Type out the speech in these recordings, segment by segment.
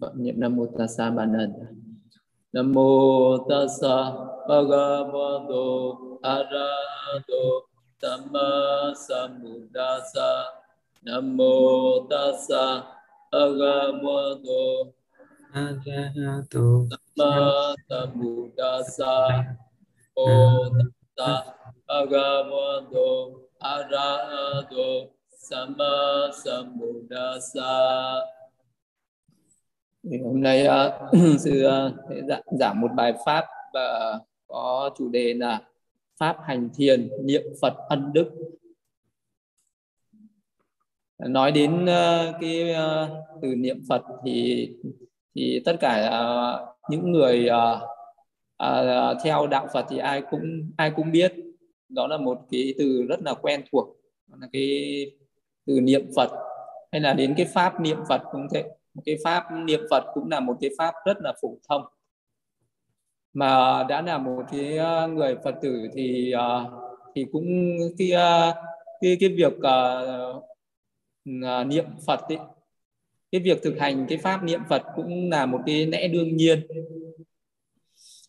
phật niệm nam mô tassa ba la nam mô tassa bhagavato arahato samma sambuddhassa. Nam mô tassa bhagavato arahato samma sambuddhassa. Mô tassa bhagavato arahato samma sambuddhassa thì hôm nay uh, sư uh, sẽ giảng, giảng một bài pháp và có chủ đề là pháp hành thiền niệm phật ân đức. Nói đến uh, cái uh, từ niệm phật thì thì tất cả uh, những người uh, uh, theo đạo phật thì ai cũng ai cũng biết. Đó là một cái từ rất là quen thuộc là cái từ niệm phật. Hay là đến cái pháp niệm phật cũng thế cái pháp niệm phật cũng là một cái pháp rất là phổ thông. Mà đã là một cái ờ, người phật tử thì ờ, thì cũng cái ờ, cái cái việc uh, niệm phật ấy, cái việc thực hành cái pháp niệm phật cũng là một cái lẽ đương nhiên.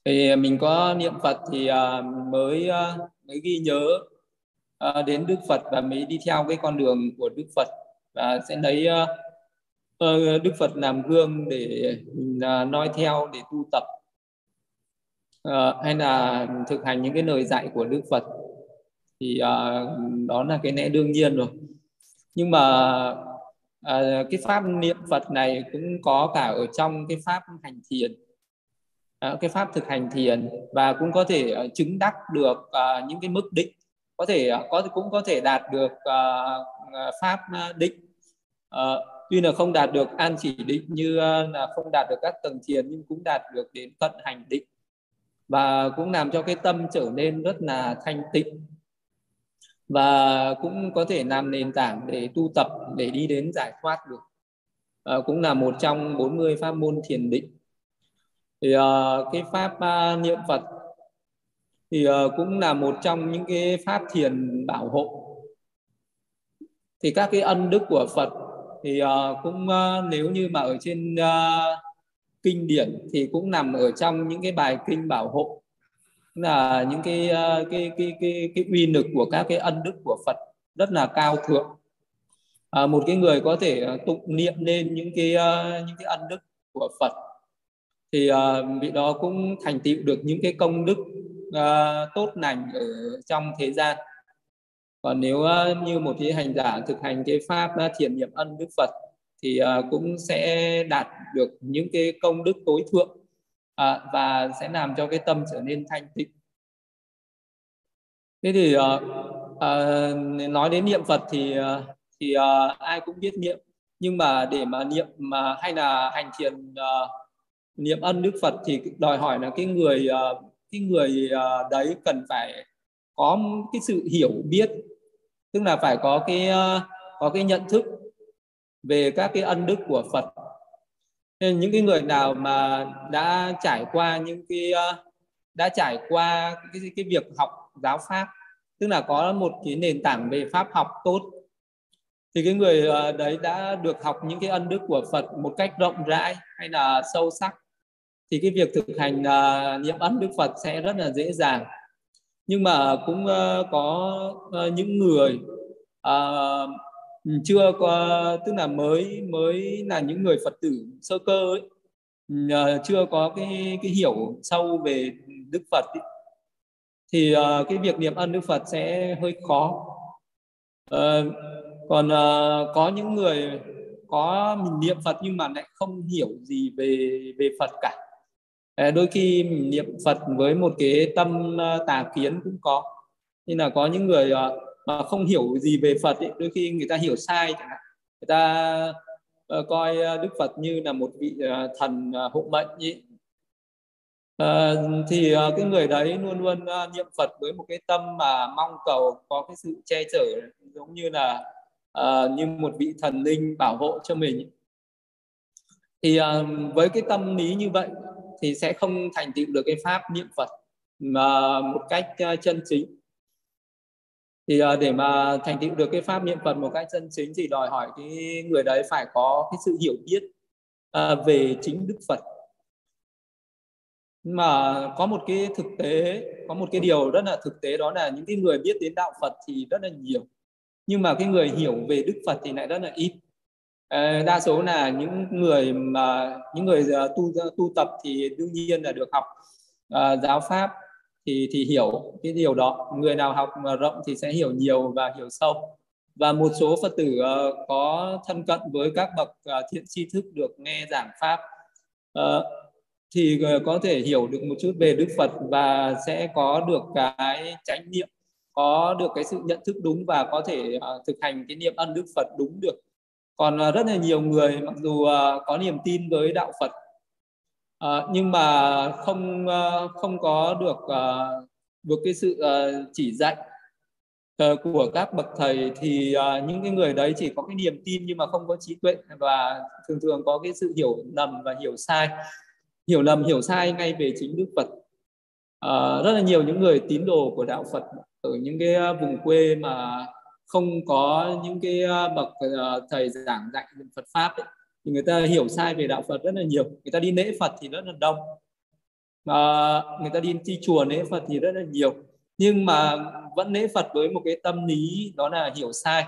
Thì mình có niệm phật thì uh, mới uh, mới ghi nhớ uh, đến đức phật và mới đi theo cái con đường của đức phật và sẽ lấy uh, Ờ, Đức Phật làm gương để mình noi theo để tu tập. Ờ, hay là thực hành những cái lời dạy của Đức Phật thì à, đó là cái lẽ đương nhiên rồi. Nhưng mà à, cái pháp niệm Phật này cũng có cả ở trong cái pháp hành thiền. Cái pháp thực hành thiền và cũng có thể uh, chứng đắc được uh, những cái mức định. Có thể uh, có cũng có thể đạt được uh, pháp định. Uh, tuy là không đạt được an chỉ định như ờ, là không đạt được các tầng thiền nhưng cũng đạt được đến tận hành định. Và cũng làm cho cái tâm trở nên rất là thanh tịnh. Và cũng có thể làm nền tảng để tu tập để đi đến giải thoát được. À, cũng là một trong 40 pháp môn thiền định. Thì uh, cái pháp uh, niệm Phật thì uh, cũng là một trong những cái pháp thiền bảo hộ. Thì các cái ân đức của Phật thì uh, cũng uh, nếu như mà ở trên uh, kinh điển thì cũng nằm ở trong những cái bài kinh bảo hộ. Là những cái uh, cái cái cái cái uy lực của các cái ân đức của Phật rất là cao thượng. À, một cái người có thể tụng niệm lên những cái uh, những cái ân đức của Phật thì uh, vị đó cũng thành tựu được những cái công đức uh, tốt lành ở trong thế gian còn nếu ờ, như một cái hành giả thực hành cái pháp ờ, thiền niệm ân đức Phật thì ờ, cũng sẽ đạt được những cái công đức tối thượng và sẽ làm cho cái tâm trở nên thanh tịnh. Thế thì nói đến niệm Phật thì thì ai cũng biết niệm. Nhưng mà để mà niệm mà hay là hành thiền niệm ân đức Phật thì đòi hỏi là cái người cái người đấy cần phải có cái sự hiểu biết tức là phải có cái ờ, có cái nhận thức về các cái ân đức của Phật. Nên những cái người nào mà đã trải qua những cái ờ, đã trải qua cái cái việc học giáo pháp tức là có một cái nền tảng về pháp học tốt thì cái người ờ, đấy đã được học những cái ân đức của Phật một cách rộng rãi hay là sâu sắc thì cái việc thực hành uh, niệm ân đức Phật sẽ rất là dễ dàng nhưng mà cũng uh, có uh, những người uh, chưa có tức là mới mới là những người Phật tử sơ cơ ấy uh, chưa có cái cái hiểu sâu về Đức Phật ấy. thì uh, cái việc niệm ân Đức Phật sẽ hơi khó uh, còn uh, có những người có mình niệm Phật nhưng mà lại không hiểu gì về về Phật cả Ờ, đôi khi mình niệm Phật với một cái tâm ờ, tà kiến cũng có. Nên là có những người ờ, mà không hiểu gì về Phật ấy, đôi khi người ta hiểu sai chẳng hạn. Người ta coi Đức Phật như là một vị thần hộ mệnh ấy. Thì cái người đấy luôn luôn niệm Phật với một cái tâm mà mong cầu có cái sự che chở giống như là như một vị thần linh bảo hộ cho mình thì với cái tâm lý như vậy thì sẽ không thành tựu được cái pháp niệm Phật mà một cách ờ, chân chính. Thì ờ, để mà thành tựu được cái pháp niệm Phật một cách chân chính thì đòi hỏi cái người đấy phải có cái sự hiểu biết ờ, về chính Đức Phật. Nhưng mà có một cái thực tế, có một cái điều rất là thực tế đó là những cái người biết đến đạo Phật thì rất là nhiều, nhưng mà cái người hiểu về Đức Phật thì lại rất là ít. Ờ, đa số là những người mà những người ờ, tu tu tập thì đương nhiên là được học uh, giáo pháp thì thì hiểu cái điều đó người nào học mà rộng thì sẽ hiểu nhiều và hiểu sâu và một số phật tử uh, có thân cận với các bậc uh, thiện tri thức được nghe giảng pháp uh, thì có thể hiểu được một chút về Đức Phật và sẽ có được cái chánh niệm, có được cái sự nhận thức đúng và có thể uh, thực hành cái niệm ân Đức Phật đúng được. Còn ờ, rất là nhiều người mặc dù ờ, có niềm tin với đạo Phật ờ, nhưng mà không không có được được cái sự chỉ dạy của các bậc thầy thì những cái người đấy chỉ có cái niềm tin nhưng mà không có trí tuệ và thường thường có cái sự hiểu lầm và hiểu sai hiểu lầm hiểu sai ngay về chính Đức Phật. À, rất là nhiều những người tín đồ của đạo Phật ở những cái vùng quê mà không có những cái ờ, bậc ờ, thầy giảng dạy Phật pháp ấy, thì người ta hiểu sai về đạo Phật rất là nhiều. Người ta đi lễ Phật thì rất là đông. À, người ta đi đi chùa lễ Phật thì rất là nhiều. Nhưng mà vẫn lễ Phật với một cái tâm lý đó là hiểu sai.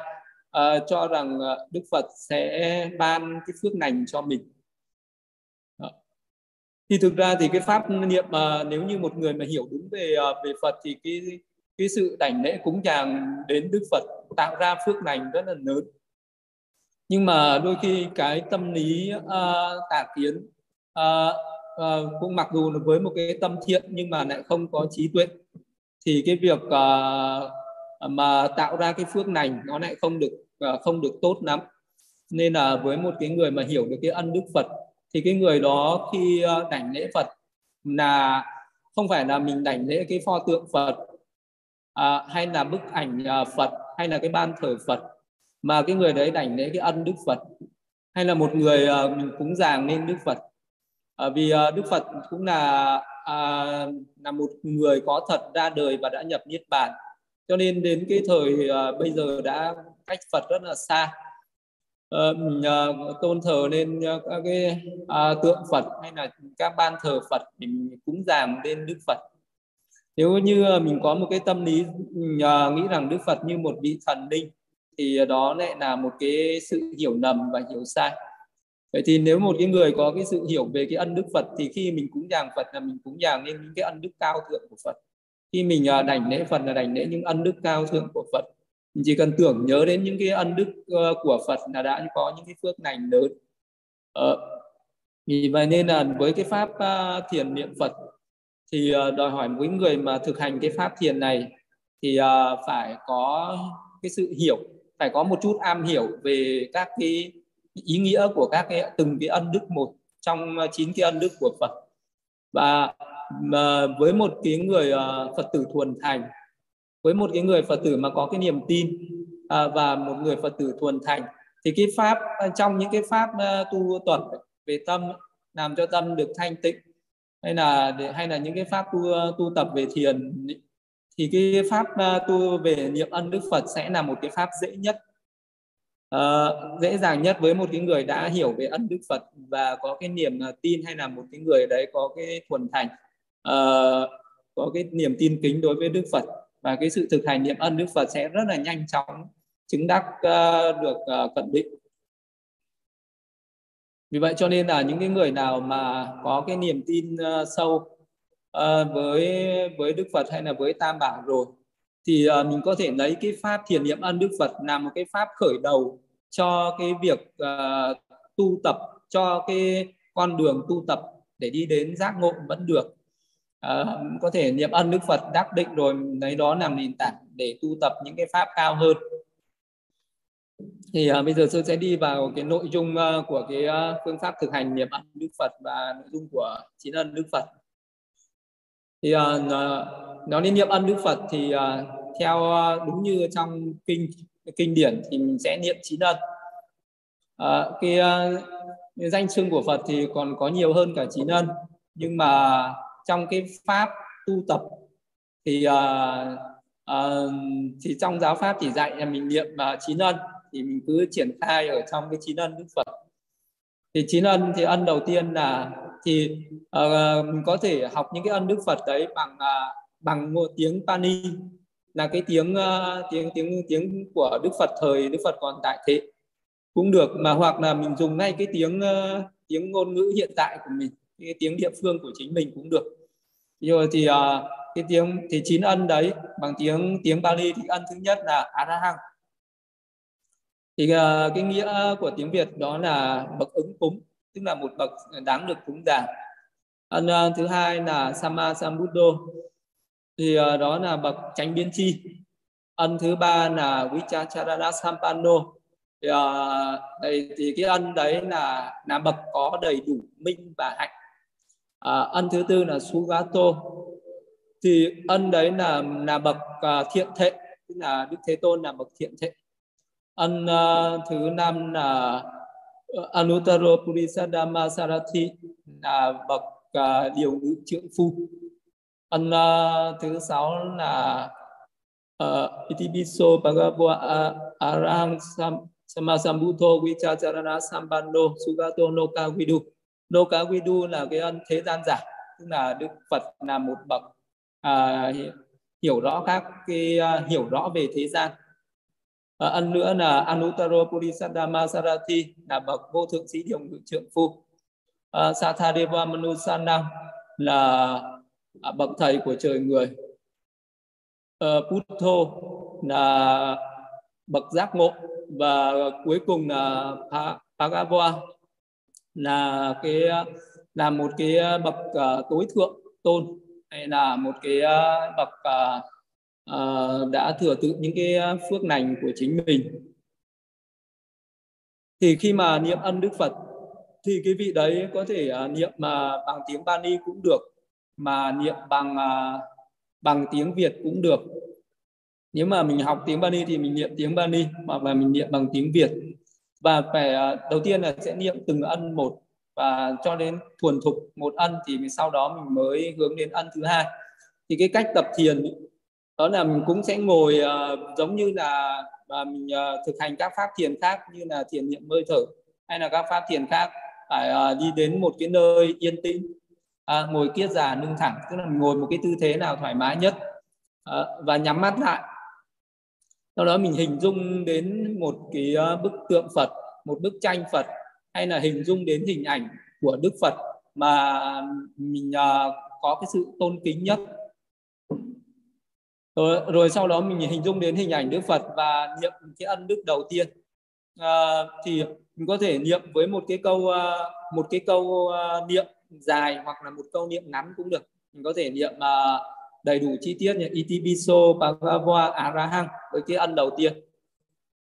À, cho rằng Đức Phật sẽ ban cái phước lành cho mình. Thì thực ra thì cái pháp niệm mà nếu như một người mà hiểu đúng về về Phật thì cái cái sự đảnh lễ cúng dường đến Đức Phật tạo ra phước lành rất là lớn. Nhưng mà đôi khi cái tâm lý uh, tà kiến uh, uh, cũng mặc dù là với một cái tâm thiện nhưng mà lại không có trí tuệ thì cái việc uh, mà tạo ra cái phước lành nó lại không được uh, không được tốt lắm. Nên là với một cái người mà hiểu được cái ân đức Phật thì cái người đó khi đảnh lễ Phật là không phải là mình đảnh lễ cái pho tượng Phật à, hay là bức ảnh à, Phật hay là cái ban thờ Phật mà cái người đấy đảnh lễ cái ân Đức Phật? Hay là một người à, mình cúng dường lên Đức Phật? À, vì à, Đức Phật cũng là à, là một người có thật ra đời và đã nhập niết bàn. Cho nên đến cái thời à, bây giờ đã cách Phật rất là xa. Uh, mình uh, tôn thờ lên uh, các cái à, tượng Phật hay là các ban thờ Phật mình cúng dường lên Đức Phật nếu như ờ, mình có một cái tâm lý ờ, nghĩ rằng Đức Phật như một vị thần linh thì ờ, đó lại là một cái sự hiểu lầm và hiểu sai. Vậy thì nếu một cái người có cái sự hiểu về cái ân đức Phật thì khi mình cúng dường Phật là mình cúng dường lên những cái ân đức cao thượng của Phật. Khi mình đảnh lễ Phật là đảnh lễ những ân đức cao thượng của Phật. Mình chỉ cần tưởng nhớ đến những cái ân đức của Phật là đã có những cái phước lành lớn. Uh, vì vậy nên là với cái pháp thiền niệm Phật thì ờ, đòi hỏi mỗi người mà thực hành cái pháp thiền này thì ờ, phải có cái sự hiểu phải có một chút am hiểu về các cái ý nghĩa của các cái từng cái ân đức một trong chín cái ân đức của Phật. Và mà với một cái người ờ, Phật tử thuần thành với một cái người phật tử mà có cái niềm tin à, và một người phật tử thuần thành thì cái pháp trong những cái pháp tu tuần về tâm làm cho tâm được thanh tịnh hay là hay là những cái pháp tu tu tập về thiền thì cái pháp à, tu về niệm ân đức phật sẽ là một cái pháp dễ nhất. Uh, dễ dàng nhất với một cái người đã hiểu về ân đức phật và có cái niềm à, tin hay là một cái người đấy có cái thuần thành uh, có cái niềm tin kính đối với đức phật. Và cái sự thực hành niệm ân đức Phật sẽ rất là nhanh chóng chứng đắc uh, được uh, cận định vì vậy cho nên là những cái người nào mà có cái niềm tin uh, sâu uh, với với Đức Phật hay là với Tam Bảo rồi thì uh, mình có thể lấy cái pháp thiền niệm ân Đức Phật làm một cái pháp khởi đầu cho cái việc uh, tu tập cho cái con đường tu tập để đi đến giác ngộ vẫn được. À, có thể niệm ân đức phật đắc định rồi lấy đó làm nền tảng để tu tập những cái pháp cao hơn thì uh, bây giờ tôi sẽ đi vào cái nội dung uh, của cái uh, phương pháp thực hành niệm ân đức phật và nội dung của chín ân đức phật. Thì uh, nói đến niệm ân đức phật thì uh, theo uh, đúng như trong kinh kinh điển thì mình sẽ niệm chín ân. Uh, cái uh, danh xưng của phật thì còn có nhiều hơn cả chín ân nhưng mà trong cái pháp tu tập thì uh, uh, thì trong giáo pháp chỉ dạy là mình niệm uh, chín ân thì mình cứ triển khai ở trong cái chín ân đức phật. Thì chín ân thì ân đầu tiên là thì uh, mình có thể học những cái ân đức Phật đấy bằng uh, bằng một tiếng Pali là cái tiếng uh, tiếng tiếng tiếng của Đức Phật thời Đức Phật còn tại thế. Cũng được mà hoặc là mình dùng ngay cái tiếng uh, tiếng ngôn ngữ hiện tại của mình cái tiếng địa phương của chính mình cũng được. Rồi thì uh, cái tiếng thì chín ân đấy bằng tiếng tiếng Bali thì ân thứ nhất là Arahang thì uh, cái nghĩa của tiếng Việt đó là bậc ứng cúng tức là một bậc đáng được cúng dường. Ân uh, thứ hai là Sama Sambuddho. Thì uh, đó là bậc tránh biến chi. Ân thứ ba là Vichacharana Sampanno thì, uh, đây, thì cái ân đấy là là bậc có đầy đủ minh và hạnh. Uh, ân thứ tư là Sugato. Thì ân đấy là là bậc uh, thiện thệ tức là Đức Thế Tôn là bậc thiện thệ. Anh uh, ờ, thứ năm là ờ, uh, Anuttaro Sarathi là bậc uh, điều ngữ trượng phu. Anh uh, thứ sáu là uh, Itibiso Bhagava Arahang Sam, Samasambuddho Vichacharana Sambando Sugato Noka Vidu Noka Vidu là cái ân thế gian giả tức là Đức Phật là một bậc uh, hiểu rõ các cái uh, hiểu rõ về thế gian à, ăn nữa là Anuttaro Purisadhamma Sarathi là bậc vô thượng sĩ điều ngự trượng phu. Ờ, à, Satadeva Manusana là à, bậc thầy của trời người. À, Putho là bậc giác ngộ và cuối cùng là Pagava là cái là một cái bậc uh, tối thượng tôn hay là một cái uh, bậc uh, uh, đã thừa tự những cái ờ, phước lành của chính mình. Thì khi mà niệm ân đức phật thì cái vị đấy có thể uh, niệm mà uh, bằng tiếng Bani cũng được mà niệm bằng uh, bằng tiếng Việt cũng được. Nếu mà mình học tiếng Bani thì mình niệm tiếng Bani hoặc là mình niệm bằng tiếng Việt. Và phải uh, đầu tiên là sẽ niệm từng ân một và cho đến thuần thục một ân thì sau đó mình mới hướng đến ân thứ hai. Thì cái cách tập thiền đó là mình cũng sẽ ngồi uh, giống như là uh, mình uh, thực hành các pháp thiền khác như là thiền niệm hơi thở hay là các pháp thiền khác phải uh, đi đến một cái nơi yên tĩnh uh, ngồi kiết già lưng thẳng tức là mình ngồi một cái tư thế nào thoải mái nhất uh, và nhắm mắt lại. Sau đó mình hình dung đến một cái uh, bức tượng Phật một bức tranh Phật hay là hình dung đến hình ảnh của Đức Phật mà mình uh, có cái sự tôn kính nhất rồi, rồi sau đó mình hình dung đến hình ảnh Đức Phật và niệm cái ân đức đầu tiên. À, thì mình có thể niệm với một cái câu à, một cái câu à, niệm dài hoặc là một câu niệm ngắn cũng được. Mình có thể niệm à, đầy đủ chi tiết như Itibiso Bhagava Arahang với cái ân đầu tiên.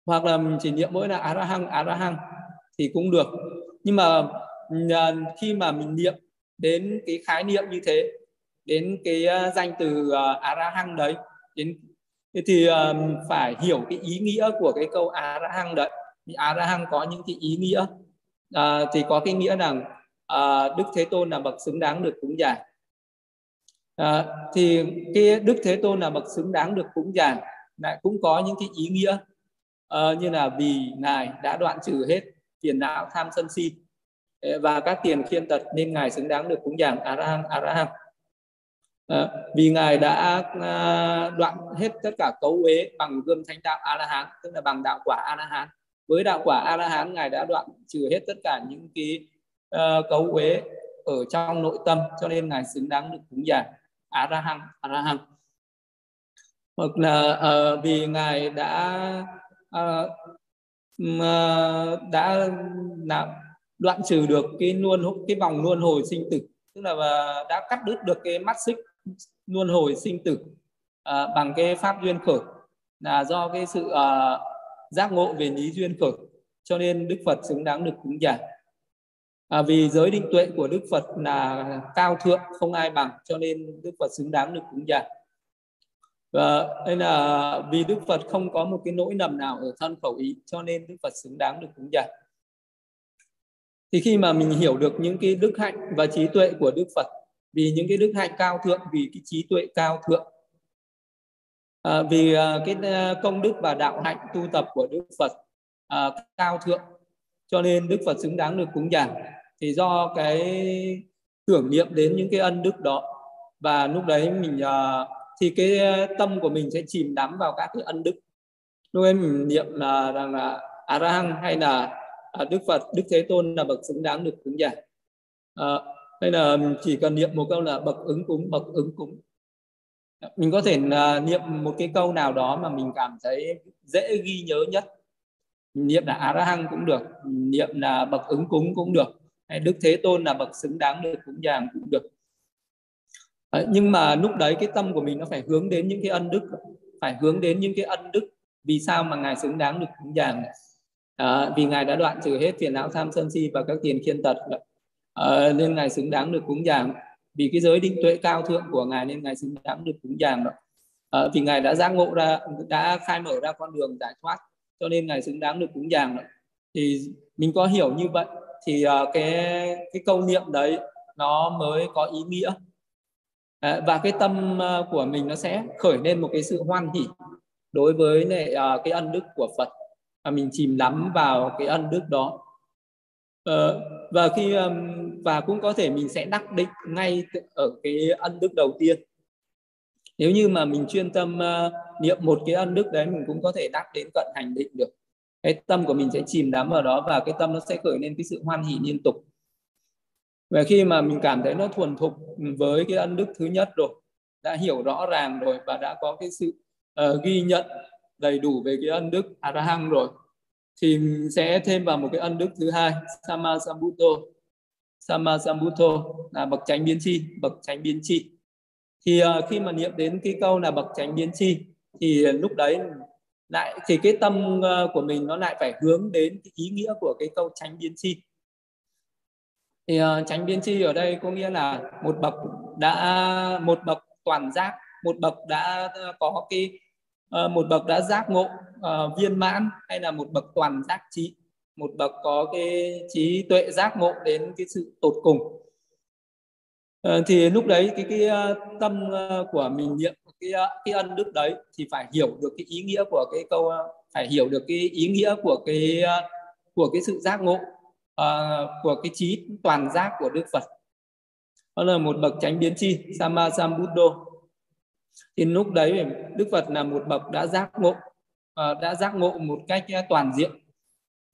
Hoặc là mình chỉ niệm mỗi là Arahang Arahang thì cũng được. Nhưng mà khi mà mình niệm đến cái khái niệm như thế đến cái ờ, danh từ uh, arahang đấy. Đến thì ờ, phải hiểu cái ý nghĩa của cái câu arahang đấy. Thì arahang có những cái ý nghĩa uh, thì có cái nghĩa rằng uh, đức thế tôn là bậc xứng đáng được cúng dường. Uh, thì cái đức thế tôn là bậc xứng đáng được cúng dường lại cũng có những cái ý nghĩa uh, như là vì ngài đã đoạn trừ hết tiền não tham sân si và các tiền khiên tật nên ngài xứng đáng được cúng dường. Arahang arahang. À, vì ngài đã à, đoạn hết tất cả cấu uế bằng gươm thánh đạo a la hán tức là bằng đạo quả a la hán với đạo quả a la hán ngài đã đoạn trừ hết tất cả những cái à, cấu uế ở trong nội tâm cho nên ngài xứng đáng được cúng dường. A la hán a la hán hoặc là à, vì ngài đã à, đã làm đoạn trừ được cái luân cái vòng luân hồi sinh tử tức là đã cắt đứt được cái mắt xích luân hồi sinh tử à, bằng cái pháp duyên khởi là do cái sự à, giác ngộ về lý duyên khởi. Cho nên Đức Phật xứng đáng được cúng dường. À, vì giới định tuệ của Đức Phật là cao thượng không ai bằng cho nên Đức Phật xứng đáng được cúng dường. Và đây là vì Đức Phật không có một cái nỗi nầm nào ở thân khẩu ý cho nên Đức Phật xứng đáng được cúng dường. Thì khi mà mình hiểu được những cái đức hạnh và trí tuệ của Đức Phật vì những cái đức hạnh cao thượng vì cái trí tuệ cao thượng. À, vì à, cái à, công đức và đạo hạnh tu tập của đức phật à, cao thượng. Cho nên Đức Phật xứng đáng được cúng dường. Thì do cái tưởng niệm đến những cái ân đức đó và lúc đấy mình uh, thì cái à, tâm của mình sẽ chìm đắm vào các cái ân đức. Lúc ấy mình niệm là rằng là a hay là đức phật đức thế tôn là bậc xứng đáng được cúng dường. À, hay là chỉ cần niệm một câu là bậc ứng cúng bậc ứng cúng. Mình có thể à, niệm một cái câu nào đó mà mình cảm thấy dễ ghi nhớ nhất. Niệm là a ra hăng cũng được niệm là bậc ứng cúng cũng được hay đức thế tôn là bậc xứng đáng được cúng dường cũng được. Đấy, nhưng mà lúc đấy cái tâm của mình nó phải hướng đến những cái ân đức phải hướng đến những cái ân đức vì sao mà ngài xứng đáng được cúng dường. À, vì ngài đã đoạn trừ hết phiền não tham sân si và các tiền khiên tật à, nên ngài xứng đáng được cúng dường. Vì cái giới định tuệ cao thượng của ngài nên ngài xứng đáng được cúng dường đó à, ờ, vì ngài đã giác ngộ ra đã khai mở ra con đường giải thoát cho nên ngài xứng đáng được cúng dường đó. thì mình có hiểu như vậy thì uh, cái cái câu niệm đấy nó mới có ý nghĩa. À, và cái tâm uh, của mình nó sẽ khởi lên một cái sự hoan hỉ đối với này, uh, cái ân đức của Phật. Và mình chìm đắm vào cái ân đức đó. Uh, và khi và cũng có thể mình sẽ đắc định ngay ở cái ân đức đầu tiên. Nếu như mà mình chuyên tâm uh, niệm một cái ân đức đấy mình cũng có thể đắc đến cận hành định được. Cái tâm của mình sẽ chìm đắm vào đó và cái tâm nó sẽ khởi lên cái sự hoan hỷ liên tục. Và khi mà mình cảm thấy nó thuần thục với cái ân đức thứ nhất rồi đã hiểu rõ ràng rồi và đã có cái sự uh, ghi nhận đầy đủ về cái ân đức arahang rồi thì sẽ thêm vào một cái ân đức thứ hai sama sambuto sama sambuto là bậc tránh biến chi bậc tránh biến chi thì uh, khi mà niệm đến cái câu là bậc tránh biến chi thì lúc đấy lại thì cái tâm uh, của mình nó lại phải hướng đến cái ý nghĩa của cái câu tránh biến chi thì à, uh, tránh biến chi ở đây có nghĩa là một bậc đã một bậc toàn giác một bậc đã có cái Ờ, một bậc đã giác ngộ uh, viên mãn hay là một bậc toàn giác trí? Một bậc có cái trí tuệ giác ngộ đến cái sự tột cùng. Uh, thì lúc đấy cái cái uh, tâm uh, của mình niệm cái uh, cái ân đức đấy thì phải hiểu được cái ý nghĩa của cái câu uh, phải hiểu được cái ý nghĩa của cái uh, của cái sự giác ngộ uh, của cái trí toàn giác của Đức Phật. Đó là một bậc tránh biến chi Sama Sambuddho thì lúc đấy Đức Phật là một bậc đã giác ngộ à, đã giác ngộ một cách à, toàn diện.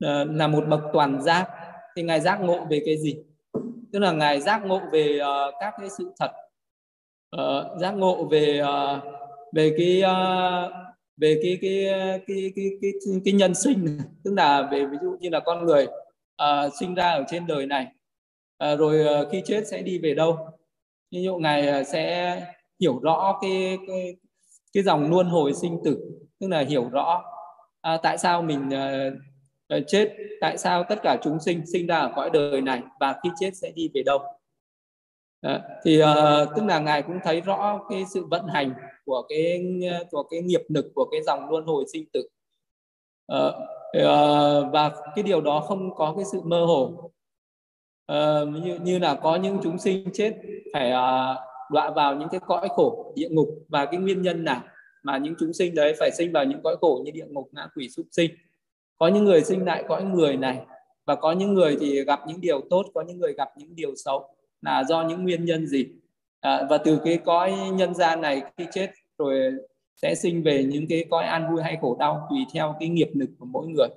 Ờ, là một bậc toàn giác. Thì ngài giác ngộ về cái gì? Tức là ngài giác ngộ về uh, các cái sự thật. Uh, giác ngộ về uh, về cái uh, về cái cái cái cái cái cái, cái nhân sinh. Tức là về ví dụ như là con người uh, sinh ra ở trên đời này uh, rồi uh, khi chết sẽ đi về đâu? Ví dụ ngài uh, sẽ hiểu rõ cái cái cái dòng luân hồi sinh tử tức là hiểu rõ à, tại sao mình à, chết tại sao tất cả chúng sinh sinh ra ở cõi đời này và khi chết sẽ đi về đâu. À, thì à, tức là ngài cũng thấy rõ cái sự vận hành của cái của cái nghiệp lực của cái dòng luân hồi sinh tử. Uh, và cái điều đó không có cái sự mơ hồ. À, như như là có những chúng sinh chết phải à, đọa vào những cái cõi khổ địa ngục. Và cái nguyên nhân nào mà những chúng sinh đấy phải sinh vào những cõi khổ như địa ngục ngã quỷ súc sinh. Có những người sinh lại cõi người này và có những người thì gặp những điều tốt có những người gặp những điều xấu. Là do những nguyên nhân gì? À, và từ cái cõi nhân gian này khi chết rồi sẽ sinh về những cái cõi an vui hay khổ đau tùy theo cái nghiệp lực của mỗi người.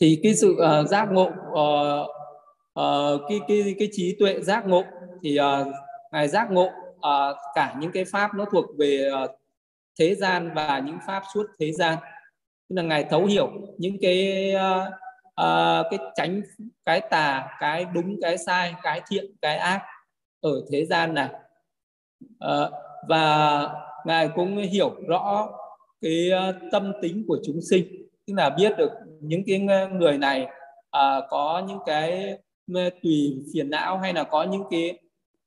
Thì cái sự uh, giác ngộ uh, uh, cái cái cái trí tuệ giác ngộ thì uh, ngài giác ngộ uh, cả những cái pháp nó thuộc về uh, thế gian và những pháp suốt thế gian. Tức là ngài thấu hiểu những cái uh, uh, cái tránh cái tà cái đúng cái sai cái thiện cái ác ở thế gian này. Uh, và ngài cũng hiểu rõ cái uh, tâm tính của chúng sinh. Tức là biết được những cái người này uh, có những cái tùy phiền não hay là có những cái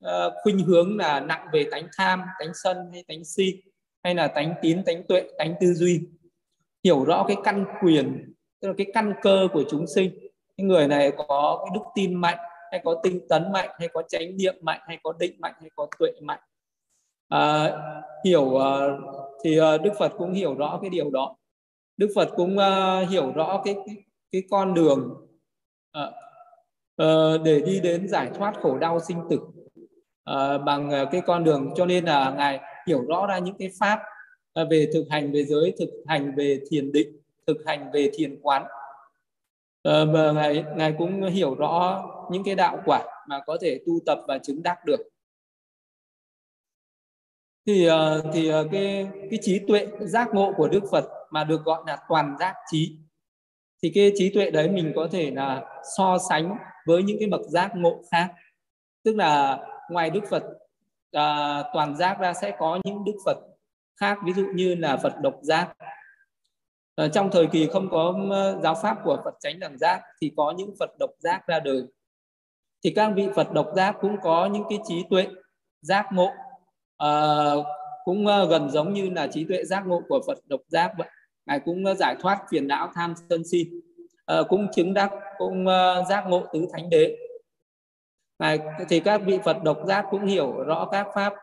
uh, khuynh hướng là nặng về tánh tham tánh sân hay tánh si hay là tánh tín tánh tuệ tánh tư duy. Hiểu rõ cái căn quyền tức là cái căn cơ của chúng sinh. Cái người này có cái đức tin mạnh hay có tinh tấn mạnh hay có chánh niệm mạnh hay có định mạnh hay có tuệ mạnh. À, hiểu uh, thì uh, đức phật cũng hiểu rõ cái điều đó. Đức phật cũng uh, hiểu rõ cái, cái cái con đường uh, uh, để đi đến giải thoát khổ đau sinh tử uh, bằng ờ, cái con đường cho nên là ngài hiểu rõ ra những cái pháp ờ, về thực hành về giới thực hành về thiền định thực hành về thiền quán. Uh, và ngài ngài cũng hiểu rõ những cái đạo quả mà có thể tu tập và chứng đắc được. Thì thì cái cái trí tuệ giác ngộ của Đức Phật mà được gọi là toàn giác trí thì cái trí tuệ đấy mình có thể là so sánh với những cái bậc giác ngộ khác. Tức là ngoài đức phật à, toàn giác ra sẽ có những đức phật khác ví dụ như là phật độc giác. À, trong thời kỳ không có giáo pháp của phật chánh đẳng giác thì có những phật độc giác ra đời. Thì các vị phật độc giác cũng có những cái trí tuệ giác ngộ. À, cũng ờ, gần giống như là trí tuệ giác ngộ của phật độc giác vậy. Ngài cũng giải thoát phiền não tham sân si. À, cũng chứng đắc cũng uh, giác ngộ tứ thánh đế à, thì các vị phật độc giác cũng hiểu rõ các pháp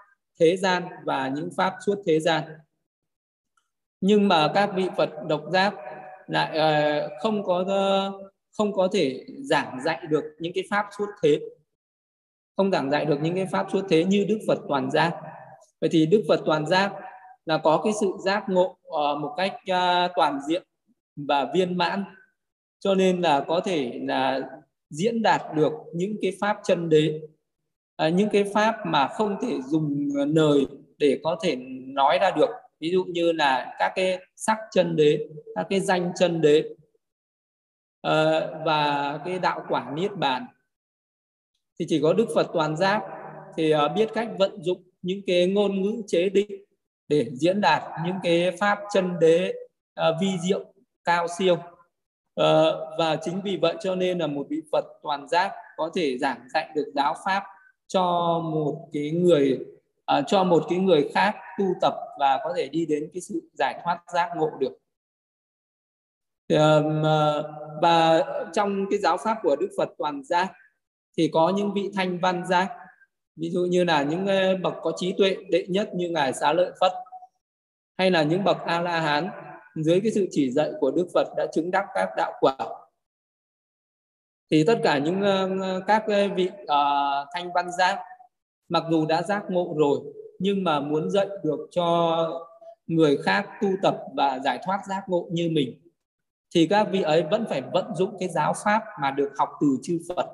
thế gian và những pháp suốt thế gian. Nhưng mà các vị phật độc giác lại uh, không có uh, không có thể giảng dạy được những cái pháp suốt thế. Không giảng dạy được những cái pháp suốt thế như đức phật toàn giác. Vậy thì đức phật toàn giác là có cái sự giác ngộ uh, một cách uh, toàn diện và viên mãn. Cho nên là có thể là diễn đạt được những cái pháp chân đế à, những cái pháp mà không thể dùng à, lời để có thể nói ra được. Ví dụ như là các cái sắc chân đế các cái danh chân đế à, và cái đạo quả niết bàn. Thì chỉ có đức phật toàn giác thì uh, biết cách vận dụng những cái ngôn ngữ chế định để diễn đạt những cái pháp chân đế uh, vi diệu cao siêu. Ờ, và chính vì vậy cho nên là một vị Phật toàn giác có thể giảng dạy được giáo pháp cho một cái người uh, cho một cái người khác tu tập và có thể đi đến cái sự giải thoát giác ngộ được. Ờ, và trong cái giáo pháp của Đức Phật toàn giác thì có những vị thanh văn giác ví dụ như là những ờ, bậc có trí tuệ đệ nhất như ngài xá lợi phất hay là những bậc a la hán dưới cái sự chỉ dạy của đức phật đã chứng đắc các đạo quả. Thì tất cả những ờ, ờ, các ờ, vị uh, thanh văn giác mặc dù đã giác ngộ rồi nhưng mà muốn dạy được cho người khác tu tập và giải thoát giác ngộ như mình thì các vị ấy vẫn phải vận dụng cái giáo pháp mà được học từ chư Phật.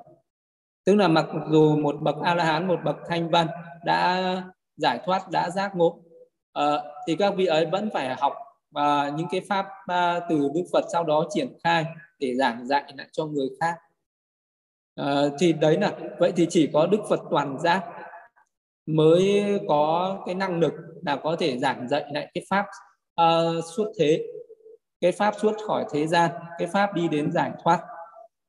Tức là mặc dù một bậc a la hán một bậc thanh văn đã giải thoát đã giác ngộ uh, thì các vị ấy vẫn phải học và những cái pháp uh, từ đức phật sau đó triển khai để giảng dạy lại cho người khác. À, thì đấy là vậy thì chỉ có đức phật toàn giác mới có cái năng lực là có thể giảng dạy lại cái pháp uh, suốt thế cái pháp suốt khỏi thế gian cái pháp đi đến giải thoát.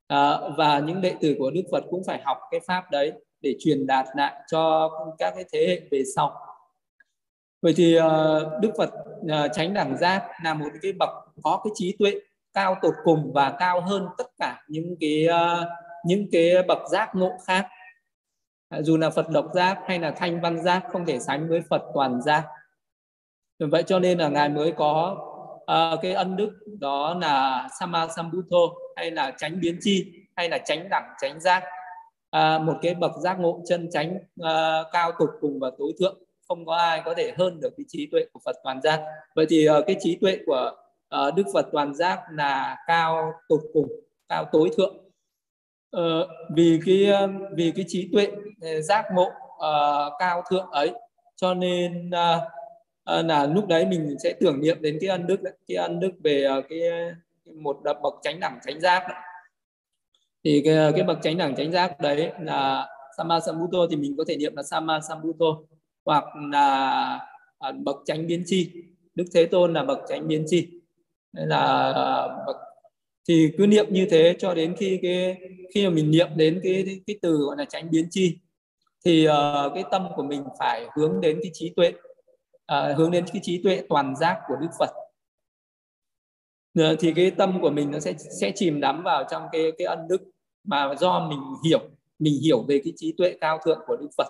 À, và những đệ tử của Đức Phật cũng phải học cái pháp đấy để truyền đạt lại cho các cái thế hệ về sau vậy thì ờ, Đức Phật ờ, tránh đẳng giác là một cái bậc có cái trí tuệ cao tột cùng và cao hơn tất cả những cái ờ, những cái bậc giác ngộ khác. À, dù là Phật độc giác hay là thanh văn giác không thể sánh với Phật toàn giác. Vậy cho nên là ngài mới có uh, cái ân đức đó là Sama Sambuddho hay là tránh biến chi hay là tránh đẳng tránh giác. À, một cái bậc giác ngộ chân tránh uh, cao tục cùng và tối thượng không có ai có thể hơn được cái trí tuệ của Phật toàn giác. Vậy thì uh, cái trí tuệ của uh, Đức Phật toàn giác là cao tột cùng cao tối thượng. Uh, vì cái uh, vì cái trí tuệ giác ngộ uh, cao thượng ấy cho nên uh, uh, là lúc đấy mình sẽ tưởng niệm đến cái ân đức đấy, cái ân đức về uh, cái một bậc chánh đẳng chánh giác đấy. thì cái, cái bậc chánh đẳng chánh giác đấy là Sama sambuto thì mình có thể niệm là Sama sambuto hoặc là à, bậc chánh biến chi. Đức Thế Tôn là bậc chánh biến chi. Nên là bậc thì cứ niệm như thế cho đến khi cái khi mà mình niệm đến cái cái từ gọi là tránh biến chi thì uh, cái tâm của mình phải hướng đến cái trí tuệ uh, hướng đến cái trí tuệ toàn giác của Đức Phật. Ờ, thì cái tâm của mình nó sẽ sẽ chìm đắm vào trong cái cái ân đức mà do mình hiểu mình hiểu về cái trí tuệ cao thượng của Đức Phật.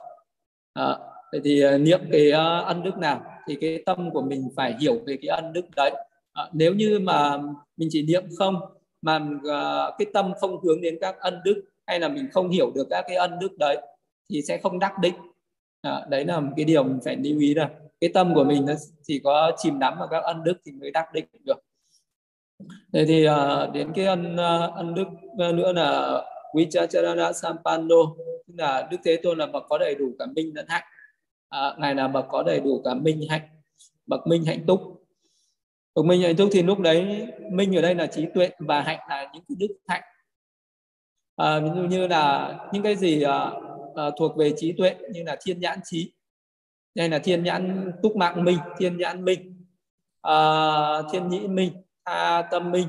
Ờ, vậy thì uh, niệm cái uh, ân đức nào thì cái tâm của mình phải hiểu về cái ân đức đấy. À, nếu như mà mình chỉ niệm không mà uh, cái tâm không hướng đến các ân đức hay là mình không hiểu được các cái ân đức đấy thì sẽ không đắc định. À, đấy là một cái điều mình phải lưu ý là cái tâm của mình nó chỉ có chìm đắm vào các ân đức thì mới đắc định được. Thế thì uh, đến cái ân uh, ân đức nữa là Vichacharana Sampanno tức là Đức Thế Tôn là bậc có đầy đủ cả minh lẫn hạnh à, ngài là bậc có đầy đủ cả minh hạnh bậc minh hạnh túc. Bậc minh hạnh túc thì lúc đấy minh ở đây là trí tuệ và hạnh là những cái đức hạnh à, ví dụ như là những cái gì à, à, thuộc về trí tuệ như là thiên nhãn trí đây là thiên nhãn túc mạng minh thiên nhãn minh à, thiên nhĩ minh tha tâm minh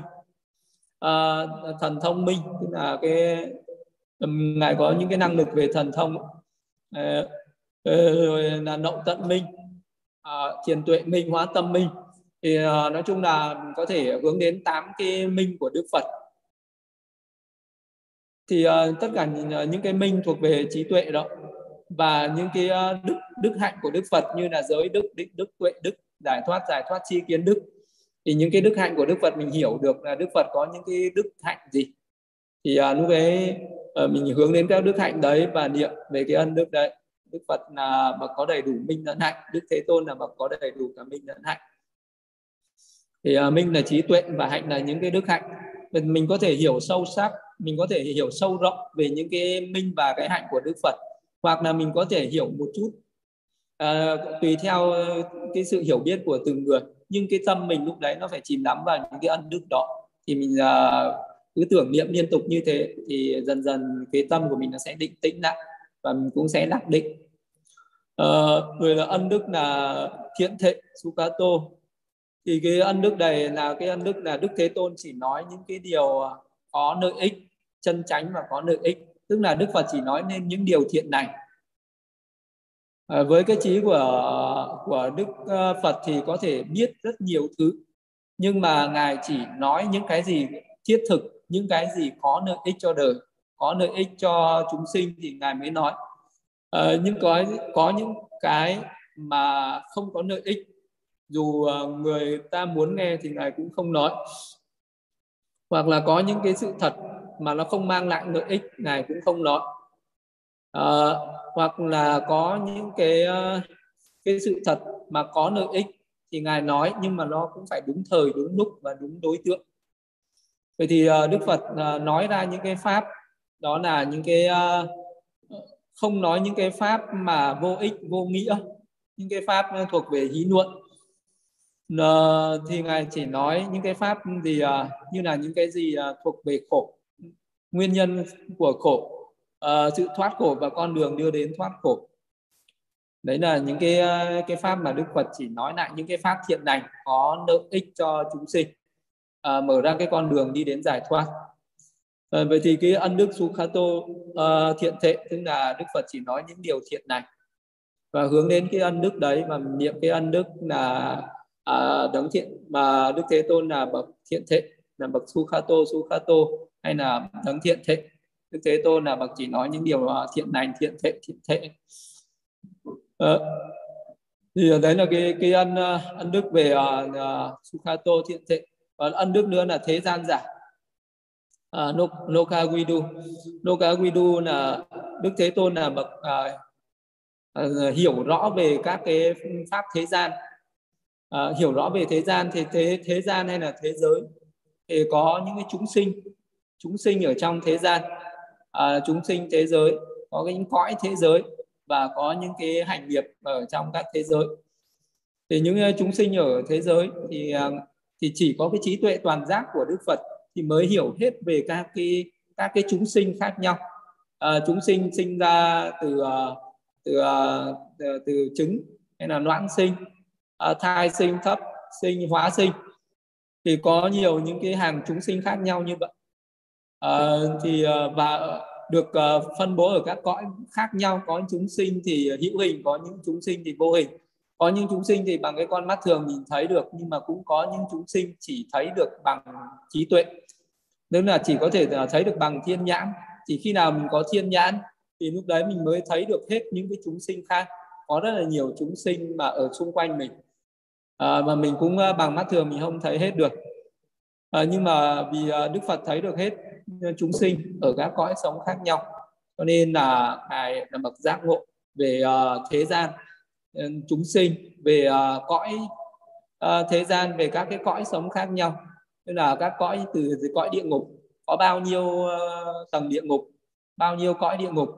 à, thần thông minh tức là cái ngài có những cái năng lực về thần thông à, rồi là nậu tận minh. À, thiền tuệ minh hóa tâm minh. Thì à, nói chung là có thể hướng đến tám cái minh của đức phật. Thì à, tất cả à, những cái minh thuộc về trí tuệ đó và những cái à, đức đức hạnh của đức phật như là giới đức định đức tuệ đức giải thoát giải thoát chi kiến đức. Thì những cái đức hạnh của đức phật mình hiểu được là đức phật có những cái đức hạnh gì. Thì à, lúc ấy à, mình hướng đến các đức hạnh đấy và niệm về cái ân đức đấy đức phật là bậc có đầy đủ minh lẫn hạnh đức thế tôn là bậc có đầy đủ cả minh lẫn hạnh. Thì uh, minh là trí tuệ và hạnh là những cái đức hạnh. Mình, mình có thể hiểu sâu sắc mình có thể hiểu sâu rộng về những cái minh và cái hạnh của đức phật hoặc là mình có thể hiểu một chút uh, tùy theo ờ, cái sự hiểu biết của từng người. Nhưng cái tâm mình lúc đấy nó phải chìm đắm vào những cái ân đức đó. Thì mình uh, cứ tưởng niệm liên tục như thế thì dần dần cái tâm của mình nó sẽ định tĩnh lại và mình cũng sẽ đắc định. Uh, người là ân đức là thiện thệ sukato. Thì cái ân đức này là cái ân đức là đức thế tôn chỉ nói những cái điều ờ, có lợi ích chân chánh và có lợi ích. Tức là đức phật chỉ nói nên những điều thiện này. À, với cái trí của của đức phật thì có thể biết rất nhiều thứ. Nhưng mà ngài chỉ nói những cái gì thiết thực những cái gì có lợi ích cho đời có lợi ích cho chúng sinh thì ngài mới nói. À, nhưng có có những cái mà không có lợi ích dù ờ, người ta muốn nghe thì ngài cũng không nói. Hoặc là có những cái sự thật mà nó không mang lại lợi ích ngài cũng không nói. À, hoặc là có những cái cái sự thật mà có lợi ích thì ngài nói nhưng mà nó cũng phải đúng thời đúng lúc và đúng đối tượng. Vậy thì đức phật nói ra những cái pháp đó là những cái uh, không nói những cái pháp mà vô ích vô nghĩa những cái pháp thuộc về hí luận thì ngài chỉ nói những cái pháp gì uh, như là những cái gì uh, thuộc về khổ nguyên nhân của khổ uh, sự thoát khổ và con đường đưa đến thoát khổ. Đấy là những cái cái pháp mà đức phật chỉ nói lại những cái pháp thiện lành có lợi ích cho chúng sinh uh, mở ra cái con đường đi đến giải thoát à, vậy thì cái ân đức sukhato à, ờ, thiện thệ tức là đức phật chỉ nói những điều thiện này. Và hướng đến cái ân đức đấy mà niệm cái ân đức là à, đấng thiện mà đức thế tôn là bậc thiện thệ là bậc sukhato sukhato hay là đấng thiện thệ. Đức thế tôn là bậc chỉ nói những điều à, thiện lành thiện thệ thiện thệ. À, thì đấy là cái cái ân à, ân đức về à, uh, sukhato thiện thệ. Và ân đức nữa là thế gian giả. À, uh, Noka Guidu Noka Guidu là Đức Thế Tôn là bậc uh, uh, hiểu rõ về các cái pháp thế gian. Uh, hiểu rõ về thế gian thì thế thế gian hay là thế giới thì có những cái chúng sinh chúng sinh ở trong thế gian. À, chúng sinh thế giới có cái những cõi thế giới và có những cái hành nghiệp ở trong các thế giới. Thì những chúng sinh ở thế giới thì thì chỉ có cái trí tuệ toàn giác của Đức Phật thì mới hiểu hết về các cái các cái chúng sinh khác nhau. À, chúng sinh sinh ra từ ờ, ờ, từ, từ từ trứng hay là loãng sinh à, thai sinh thấp sinh hóa sinh. Thì có nhiều những cái hàng chúng sinh khác nhau như vậy. À, thì và được phân bố ở các cõi khác nhau. Có những chúng sinh thì hữu hình có những chúng sinh thì vô hình. Có những chúng sinh thì bằng cái con mắt thường nhìn thấy được nhưng mà cũng có những chúng sinh chỉ thấy được bằng trí tuệ nếu là chỉ có thể à, thấy được bằng thiên nhãn. Chỉ khi nào mình có thiên nhãn thì lúc đấy mình mới thấy được hết những cái chúng sinh khác. Có rất là nhiều chúng sinh mà ở xung quanh mình. À, mà mình cũng à, bằng mắt thường mình không thấy hết được. À, nhưng mà vì à, Đức Phật thấy được hết chúng sinh ở các cõi sống khác nhau cho nên là ngài là bậc giác ngộ về uh, thế gian ừ, chúng sinh về uh, cõi uh, thế gian về các cái cõi sống khác nhau tức là các cõi từ, cõi địa ngục có bao nhiêu uh, tầng địa ngục bao nhiêu cõi địa ngục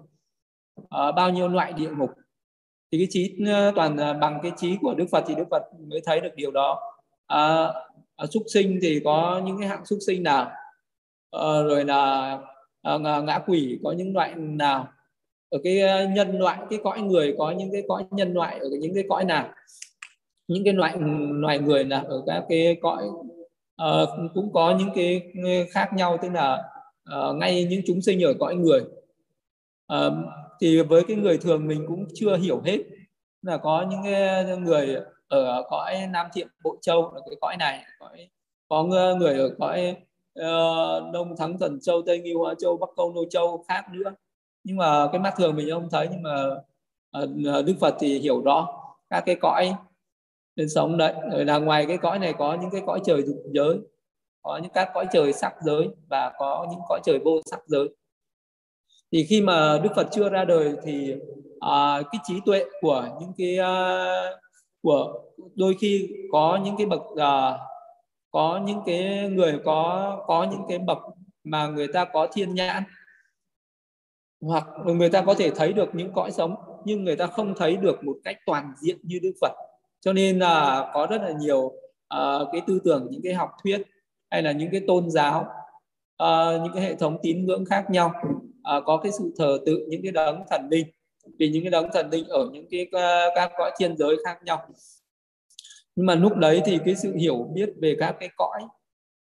uh, bao nhiêu loại địa ngục. Thì cái trí ờ, toàn bằng cái trí của Đức Phật thì Đức Phật mới thấy được điều đó. À, à, súc sinh thì có những cái hạng súc sinh nào? À, rồi là à, ngã quỷ có những loại nào? Ở cái nhân loại cái cõi người có những cái cõi nhân loại ở những cái cõi nào? Những cái loại loài người là ở các cái cõi uh, cũng có những cái khác nhau tức là uh, ngay những chúng sinh ở cõi người. Uh, thì với cái người thường mình cũng chưa hiểu hết. Là có những cái người ở cõi Nam Thiện Bộ Châu là cái cõi này cõi có người ở cõi uh, Đông Thắng Thần Châu Tây nghi hoa Châu Bắc Câu Nô Châu khác nữa. Nhưng mà cái mắt thường mình không thấy nhưng mà uh, Đức Phật thì hiểu rõ các cái cõi nên sống đấy. Rồi là ngoài cái cõi này có những cái cõi trời dục giới có những các cõi trời sắc giới và có những cõi trời vô sắc giới. Thì khi mà Đức Phật chưa ra đời thì à, cái trí tuệ của những cái à, của đôi khi có những cái bậc à có những cái người có có những cái bậc mà người ta có thiên nhãn hoặc người ta có thể thấy được những cõi sống nhưng người ta không thấy được một cách toàn diện như Đức Phật cho nên là có rất là nhiều uh, cái tư tưởng những cái học thuyết hay là những cái tôn giáo uh, những cái hệ thống tín ngưỡng khác nhau uh, có cái sự thờ tự những cái đấng thần linh. Vì những cái đấng thần linh ở những cái uh, các cõi thiên giới khác nhau. Nhưng mà lúc đấy thì cái sự hiểu biết về các cái cõi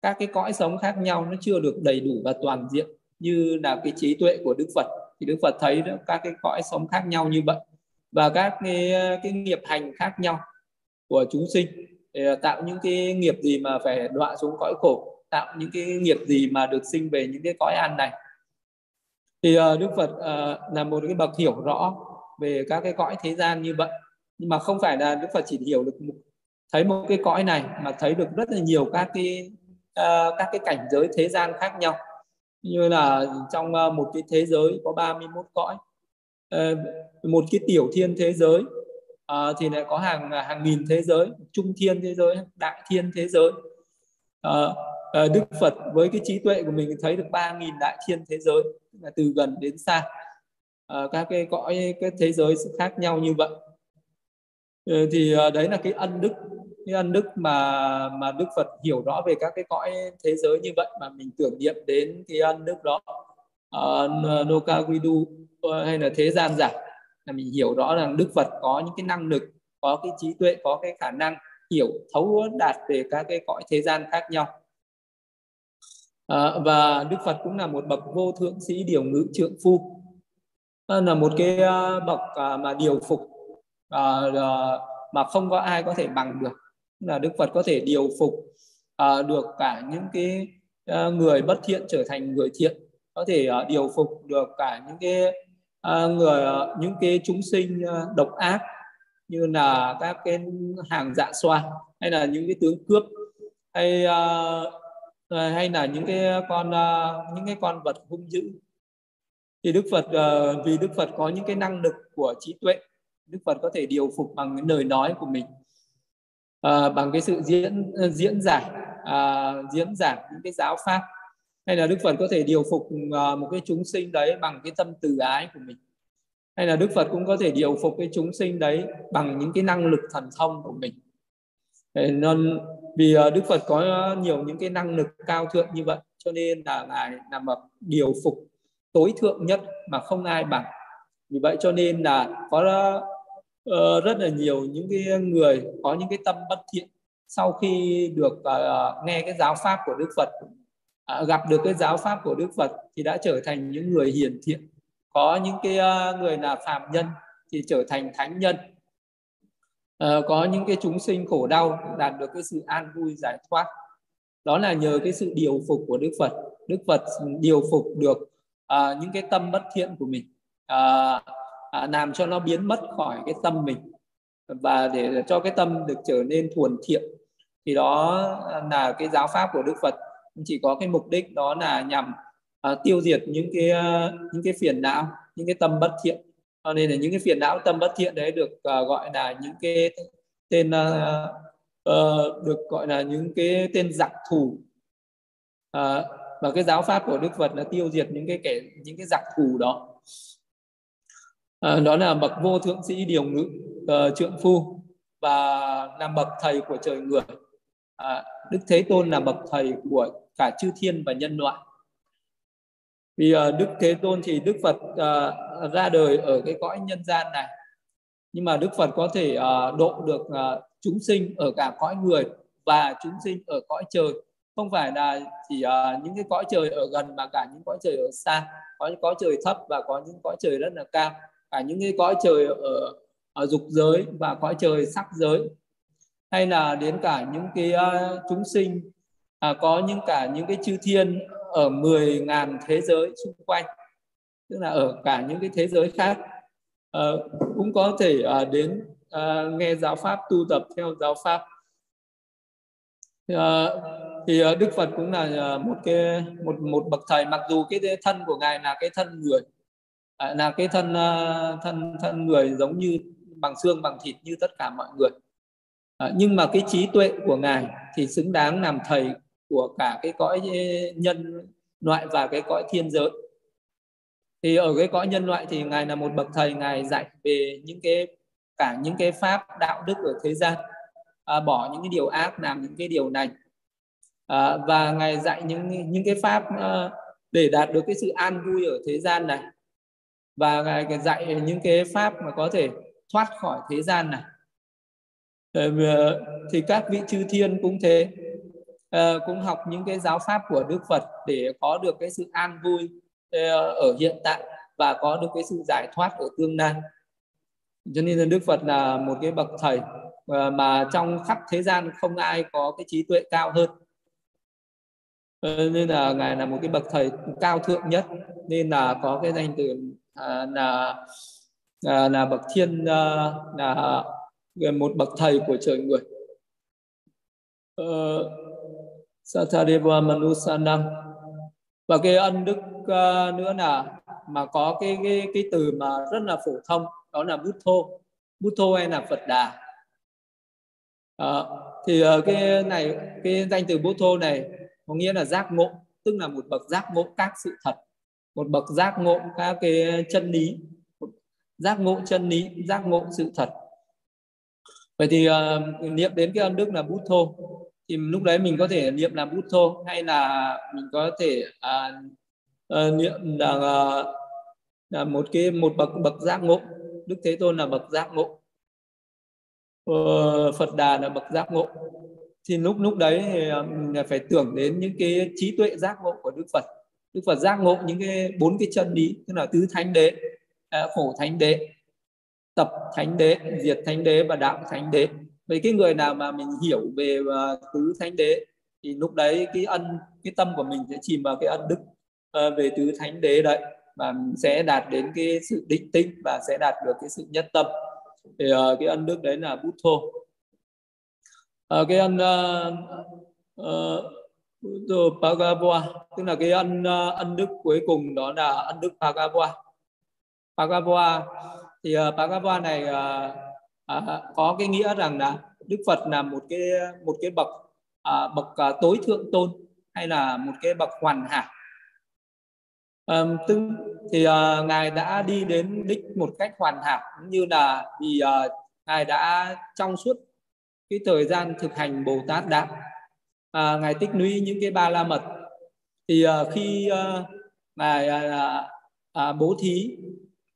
các cái cõi sống khác nhau nó chưa được đầy đủ và toàn diện như là cái trí tuệ của Đức Phật. Thì Đức Phật thấy đó, các cái cõi sống khác nhau như vậy và các cái, cái nghiệp hành khác nhau của chúng sinh. Để tạo những cái nghiệp gì mà phải đọa xuống cõi khổ tạo những cái nghiệp gì mà được sinh về những cái cõi an này. Thì uh, Đức Phật uh, là một cái bậc hiểu rõ về các cái cõi thế gian như vậy. Nhưng mà không phải là Đức Phật chỉ hiểu được một, thấy một cái cõi này mà thấy được rất là nhiều các cái uh, các cái cảnh giới thế gian khác nhau. Như là trong uh, một cái thế giới có 31 cõi uh, một cái tiểu thiên thế giới à, thì lại có hàng à, hàng nghìn thế giới trung thiên thế giới đại thiên thế giới. À, à, Đức Phật với cái trí tuệ của mình thấy được ba nghìn đại thiên thế giới là từ gần đến xa. À, các cái cõi cái thế giới khác nhau như vậy. À, thì à, đấy là cái ân đức cái ân đức mà mà Đức Phật hiểu rõ về các cái cõi thế giới như vậy mà mình tưởng niệm đến cái ân đức đó. Uh, Noka Vidu hay là thế gian giả là mình hiểu rõ rằng Đức Phật có những cái năng lực có cái trí tuệ có cái khả năng hiểu thấu đạt về các cái cõi thế gian khác nhau. À, và Đức Phật cũng là một bậc vô thượng sĩ điều ngữ trượng phu. À, là một cái à, bậc à, mà điều phục à, à, mà không có ai có thể bằng được. Là Đức Phật có thể điều phục à, được cả những cái người bất thiện trở thành người thiện có thể uh, điều phục được cả những cái À, người ờ, những cái chúng sinh ờ, độc ác như là các cái hàng dạ xoa hay là những cái tướng cướp hay uh, hay là những cái con uh, những cái con vật hung dữ. Thì Đức Phật uh, vì Đức Phật có những cái năng lực của trí tuệ Đức Phật có thể điều phục bằng cái lời nói của mình uh, bằng cái sự diễn diễn giải uh, diễn giảng những cái giáo pháp hay là Đức Phật có thể điều phục à, một cái chúng sinh đấy bằng cái tâm từ ái của mình? Hay là Đức Phật cũng có thể điều phục cái chúng sinh đấy bằng những cái năng lực thần thông của mình? Nên vì à, Đức Phật có nhiều những cái năng lực cao thượng như vậy, cho nên là ngài là một điều phục tối thượng nhất mà không ai bằng. Vì vậy cho nên là có ờ, rất là nhiều những cái người có những cái tâm bất thiện sau khi được à, nghe cái giáo pháp của Đức Phật À, gặp được cái giáo pháp của Đức Phật thì đã trở thành những người hiền thiện. Có những cái uh, người là phạm nhân thì trở thành thánh nhân. Ờ, có những cái chúng sinh khổ đau đạt được cái sự an vui giải thoát. Đó là nhờ cái sự điều phục của Đức Phật. Đức Phật điều phục được ờ, những cái tâm bất thiện của mình à, làm cho nó biến mất khỏi cái tâm mình và để cho cái tâm được trở nên thuần thiện. Thì đó là cái giáo pháp của Đức Phật chỉ có cái mục đích đó là nhằm uh, tiêu diệt những cái uh, những cái phiền não những cái tâm bất thiện. Cho nên là những cái phiền não tâm bất thiện đấy được uh, gọi là những cái tên uh, uh, được gọi là những cái tên giặc thù. Uh, và cái giáo pháp của Đức Phật là tiêu diệt những cái kẻ những cái giặc thù đó. Uh, đó là bậc vô thượng sĩ điều ngự uh, trượng phu và là bậc thầy của trời người à, Đức Thế Tôn là bậc thầy của cả chư thiên và nhân loại. Vì ờ, Đức Thế Tôn thì Đức Phật ờ, ra đời ở cái cõi nhân gian này. Nhưng mà Đức Phật có thể ờ, độ được chúng sinh ở cả cõi người và chúng sinh ở cõi trời. Không phải là chỉ những cái cõi trời ở gần mà cả những cõi trời ở xa. Có những cõi trời thấp và có những cõi trời rất là cao. Cả những cái cõi trời ở, ở dục giới và cõi trời sắc giới. Hay là đến cả những cái uh, chúng sinh à, có những cả những cái chư thiên ở 10 ngàn thế giới xung quanh tức là ở cả những cái thế giới khác. À, cũng có thể à, đến à, nghe giáo pháp tu tập theo giáo pháp. À, thì à, Đức Phật cũng là à, một cái một một bậc thầy. Mặc dù cái thân của ngài là cái thân người à, là cái thân à, thân thân người giống như bằng xương bằng thịt như tất cả mọi người. À, nhưng mà cái trí tuệ của ngài thì xứng đáng làm thầy của cả cái cõi nhân loại và cái cõi thiên giới. Thì ở cái cõi nhân loại thì ngài là một bậc thầy ngài dạy về những cái cả những cái pháp đạo đức ở thế gian. À, bỏ những cái điều ác làm những cái điều này à, và ngài dạy những những cái pháp à, để đạt được cái sự an vui ở thế gian này. Và ngài dạy những cái pháp mà có thể thoát khỏi thế gian này. Ờ, thì các vị chư thiên cũng thế uh, cũng học những cái giáo pháp của Đức Phật để có được cái sự an vui uh, ở hiện tại và có được cái sự giải thoát ở tương lai. Cho nên là Đức Phật là một cái bậc thầy uh, mà trong khắp thế gian không ai có cái trí tuệ cao hơn. Nên là ngài là một cái bậc thầy cao thượng nhất nên là có cái danh từ uh, là là bậc thiên là một bậc thầy của trời người. Satadeva Manusanam và cái ân đức uh, nữa là mà có cái cái cái từ mà rất là phổ thông đó là Buddho Buddho hay là Phật Đà. À, thì uh, cái này cái danh từ Buddho này có nghĩa là giác ngộ tức là một bậc giác ngộ các sự thật một bậc giác ngộ các cái chân lý giác ngộ chân lý giác ngộ sự thật. Vậy thì uh, niệm đến cái ân đức là Buddho thì lúc đấy mình có thể niệm là bút thô hay là mình có thể à, à, niệm là à, là một cái một bậc bậc giác ngộ. Đức thế tôn là bậc giác ngộ. Ờ, phật đà là bậc giác ngộ. Thì lúc lúc đấy thì à, mình phải tưởng đến những cái trí tuệ giác ngộ của đức phật. Đức phật giác ngộ những cái bốn cái chân lý tức là tứ thánh đế à, khổ thánh đế tập thánh đế diệt thánh đế và đạo thánh đế vậy cái người nào mà mình hiểu về uh, tứ thánh đế thì lúc đấy cái ân cái tâm của mình sẽ chìm vào cái ân đức uh, về tứ thánh đế đấy. Và sẽ đạt đến cái sự định tĩnh và sẽ đạt được cái sự nhất tâm. Thì uh, cái ân đức đấy là bút thô uh, ờ, cái ân uh, uh, Bhagava tức là cái ân uh, ân đức cuối cùng đó là ân đức Bhagava Bhagava thì uh, Bhagava này uh, à, có cái nghĩa rằng là Đức Phật là một cái một cái bậc à, bậc à, tối thượng tôn hay là một cái bậc hoàn hảo. À, tương thì à, ngài đã đi đến đích một cách hoàn hảo cũng như là vì à, ngài đã trong suốt cái thời gian thực hành Bồ Tát đạo à, ngài tích lũy những cái ba la mật. Thì à, khi à, ngài à, à, à bố thí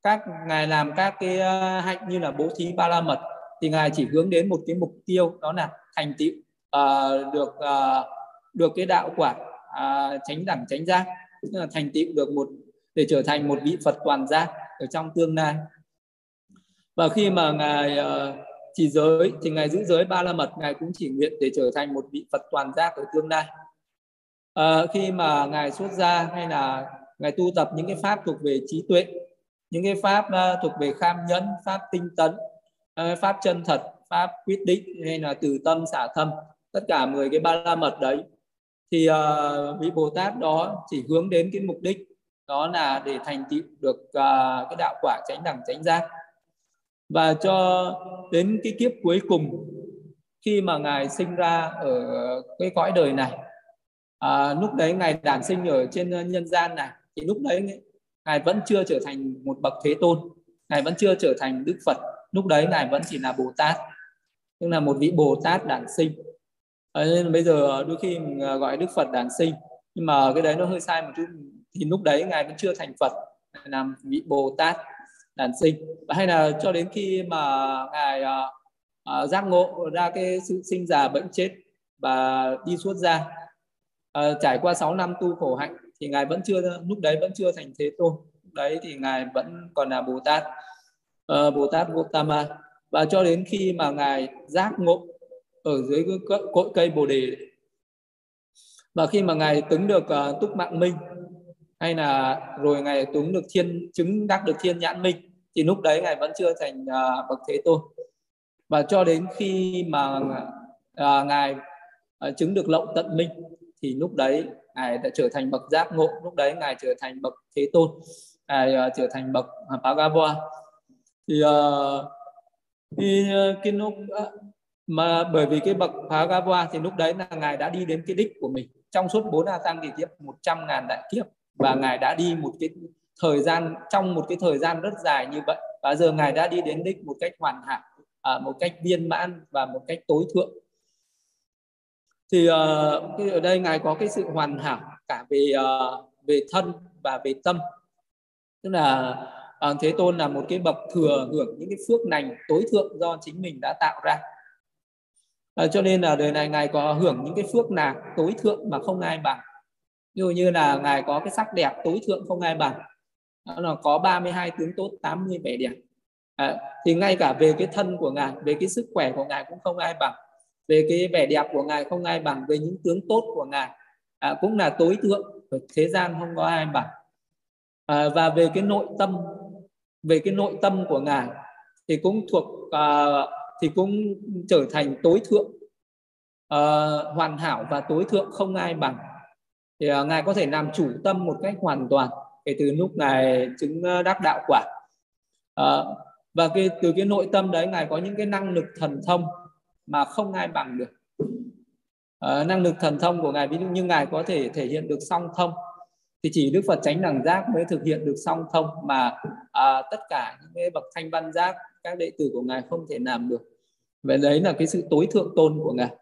các ngài làm các cái ờ, hạnh như là bố thí ba la mật thì ngài chỉ hướng đến một cái mục tiêu đó là thành tựu uh, được uh, được cái đạo quả à, uh, tránh đẳng tránh giác. Tức là thành tựu được một để trở thành một vị Phật toàn giác ở trong tương lai. Và khi mà ngài uh, chỉ giới thì ngài giữ giới ba la mật ngài cũng chỉ nguyện để trở thành một vị Phật toàn giác ở tương lai. Uh, khi mà ngài xuất gia hay là ngài tu tập những cái pháp thuộc về trí tuệ những cái pháp uh, thuộc về kham nhẫn pháp tinh tấn uh, pháp chân thật pháp quyết định hay là từ tâm xả thâm tất cả 10 cái ba la mật đấy. Thì uh, vị Bồ Tát đó chỉ hướng đến cái mục đích đó là để thành tựu được uh, cái đạo quả tránh đẳng tránh giác. Và cho đến cái kiếp cuối cùng khi mà ngài sinh ra ở cái cõi đời này à, lúc đấy ngài đản sinh ở trên nhân gian này thì lúc đấy ngài vẫn chưa trở thành một bậc thế tôn ngài vẫn chưa trở thành đức phật. Lúc đấy ngài vẫn chỉ là bồ tát tức là một vị bồ tát đản sinh. À, nên bây giờ đôi khi mình à, gọi đức phật đản sinh nhưng mà cái đấy nó hơi sai một chút. Thì lúc đấy ngài vẫn chưa thành phật làm vị bồ tát đản sinh. Hay là cho đến khi mà ngài uh, giác ngộ ra cái sự sinh già bệnh chết và đi suốt ra uh, trải qua 6 năm tu khổ hạnh thì ngài vẫn chưa lúc đấy vẫn chưa thành thế tôn. Lúc đấy thì ngài vẫn còn là bồ tát. Uh, bồ tát Gautama. Và cho đến khi mà ngài giác ngộ ở dưới cái cội cây bồ đề. Và khi mà ngài chứng được uh, túc mạng minh hay là rồi ngài chứng được thiên chứng đắc được thiên nhãn minh thì lúc đấy ngài vẫn chưa thành uh, bậc thế tôn. Và cho đến khi mà uh, ngài uh, chứng được lậu tận minh thì lúc đấy ngài đã trở thành bậc giác ngộ. Lúc đấy ngài trở thành bậc thế tôn. Ngài uh, trở thành bậc à, Pagava thì uh, thì uh, cái lúc uh, mà bởi vì cái bậc Pagava thì lúc đấy là ngài đã đi đến cái đích của mình. Trong suốt bốn a tăng kỳ kiếp 100 ngàn đại kiếp và ngài đã đi một cái thời gian trong một cái thời gian rất dài như vậy. Và giờ ngài đã đi đến đích một cách hoàn hảo à, một cách viên mãn và một cách tối thượng thì uh, ở đây ngài có cái sự hoàn hảo cả về uh, về thân và về tâm. Tức là uh, thế tôn là một cái bậc thừa hưởng những cái phước lành tối thượng do chính mình đã tạo ra. Uh, cho nên là đời này ngài có hưởng những cái phước nào tối thượng mà không ai bằng. Ví dụ như là ngài có cái sắc đẹp tối thượng không ai bằng. Đó là có 32 tướng tốt 80 vẻ đẹp. À, thì ngay cả về cái thân của ngài về cái sức khỏe của ngài cũng không ai bằng về cái vẻ đẹp của ngài không ai bằng về những tướng tốt của ngài. À, cũng là tối thượng ở thế gian không có ai bằng. À, và về cái nội tâm về cái nội tâm của ngài thì cũng thuộc à, thì cũng trở thành tối thượng. À, hoàn hảo và tối thượng không ai bằng. Thì à, ngài có thể làm chủ tâm một cách hoàn toàn kể từ lúc ngài chứng đắc đạo quả. À, và cái từ cái nội tâm đấy ngài có những cái năng lực thần thông mà không ai bằng được. À, năng lực thần thông của ngài ví dụ như ngài có thể thể hiện được song thông thì chỉ đức phật tránh đẳng giác mới thực hiện được song thông mà à, tất cả những cái bậc thanh văn giác các đệ tử của ngài không thể làm được. Vậy đấy là cái sự tối thượng tôn của ngài.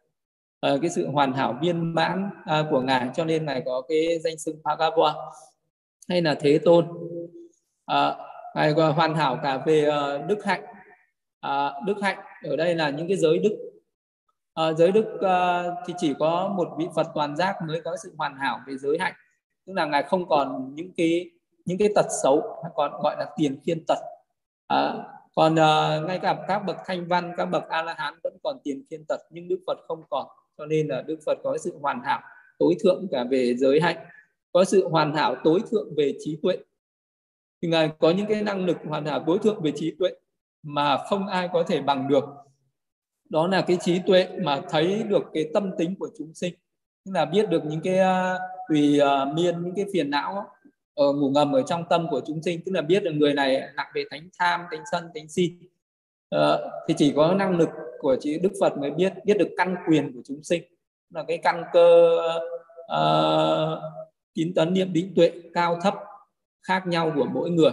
À, cái sự hoàn hảo viên mãn à, của ngài cho nên ngài có cái danh xưng Bhagava hay là thế tôn. À, ngài hoàn hảo cả về uh, đức hạnh. À, đức hạnh ở đây là những cái giới đức à, giới đức uh, thì chỉ có một vị phật toàn giác mới có sự hoàn hảo về giới hạnh. Tức là ngài không còn những cái những cái tật xấu còn gọi là tiền khiên tật. À, còn uh, ngay cả các bậc thanh văn các bậc a la hán vẫn còn tiền khiên tật nhưng đức phật không còn. Cho nên là đức phật có sự hoàn hảo tối thượng cả về giới hạnh. Có sự hoàn hảo tối thượng về trí tuệ. Thì ngài có những cái năng lực hoàn hảo tối thượng về trí tuệ mà không ai có thể bằng được đó là cái trí tuệ mà thấy được cái tâm tính của chúng sinh. Tức là biết được những cái à, tùy uh, miên những cái phiền não ở ngủ ngầm ở trong tâm của chúng sinh. Tức là biết được người này nặng về thánh tham thánh sân thánh si. Uh, thì chỉ có năng lực của chị đức phật mới biết biết được căn quyền của chúng sinh. Là cái căn cơ uh, tín tấn niệm định tuệ cao thấp khác nhau của mỗi người.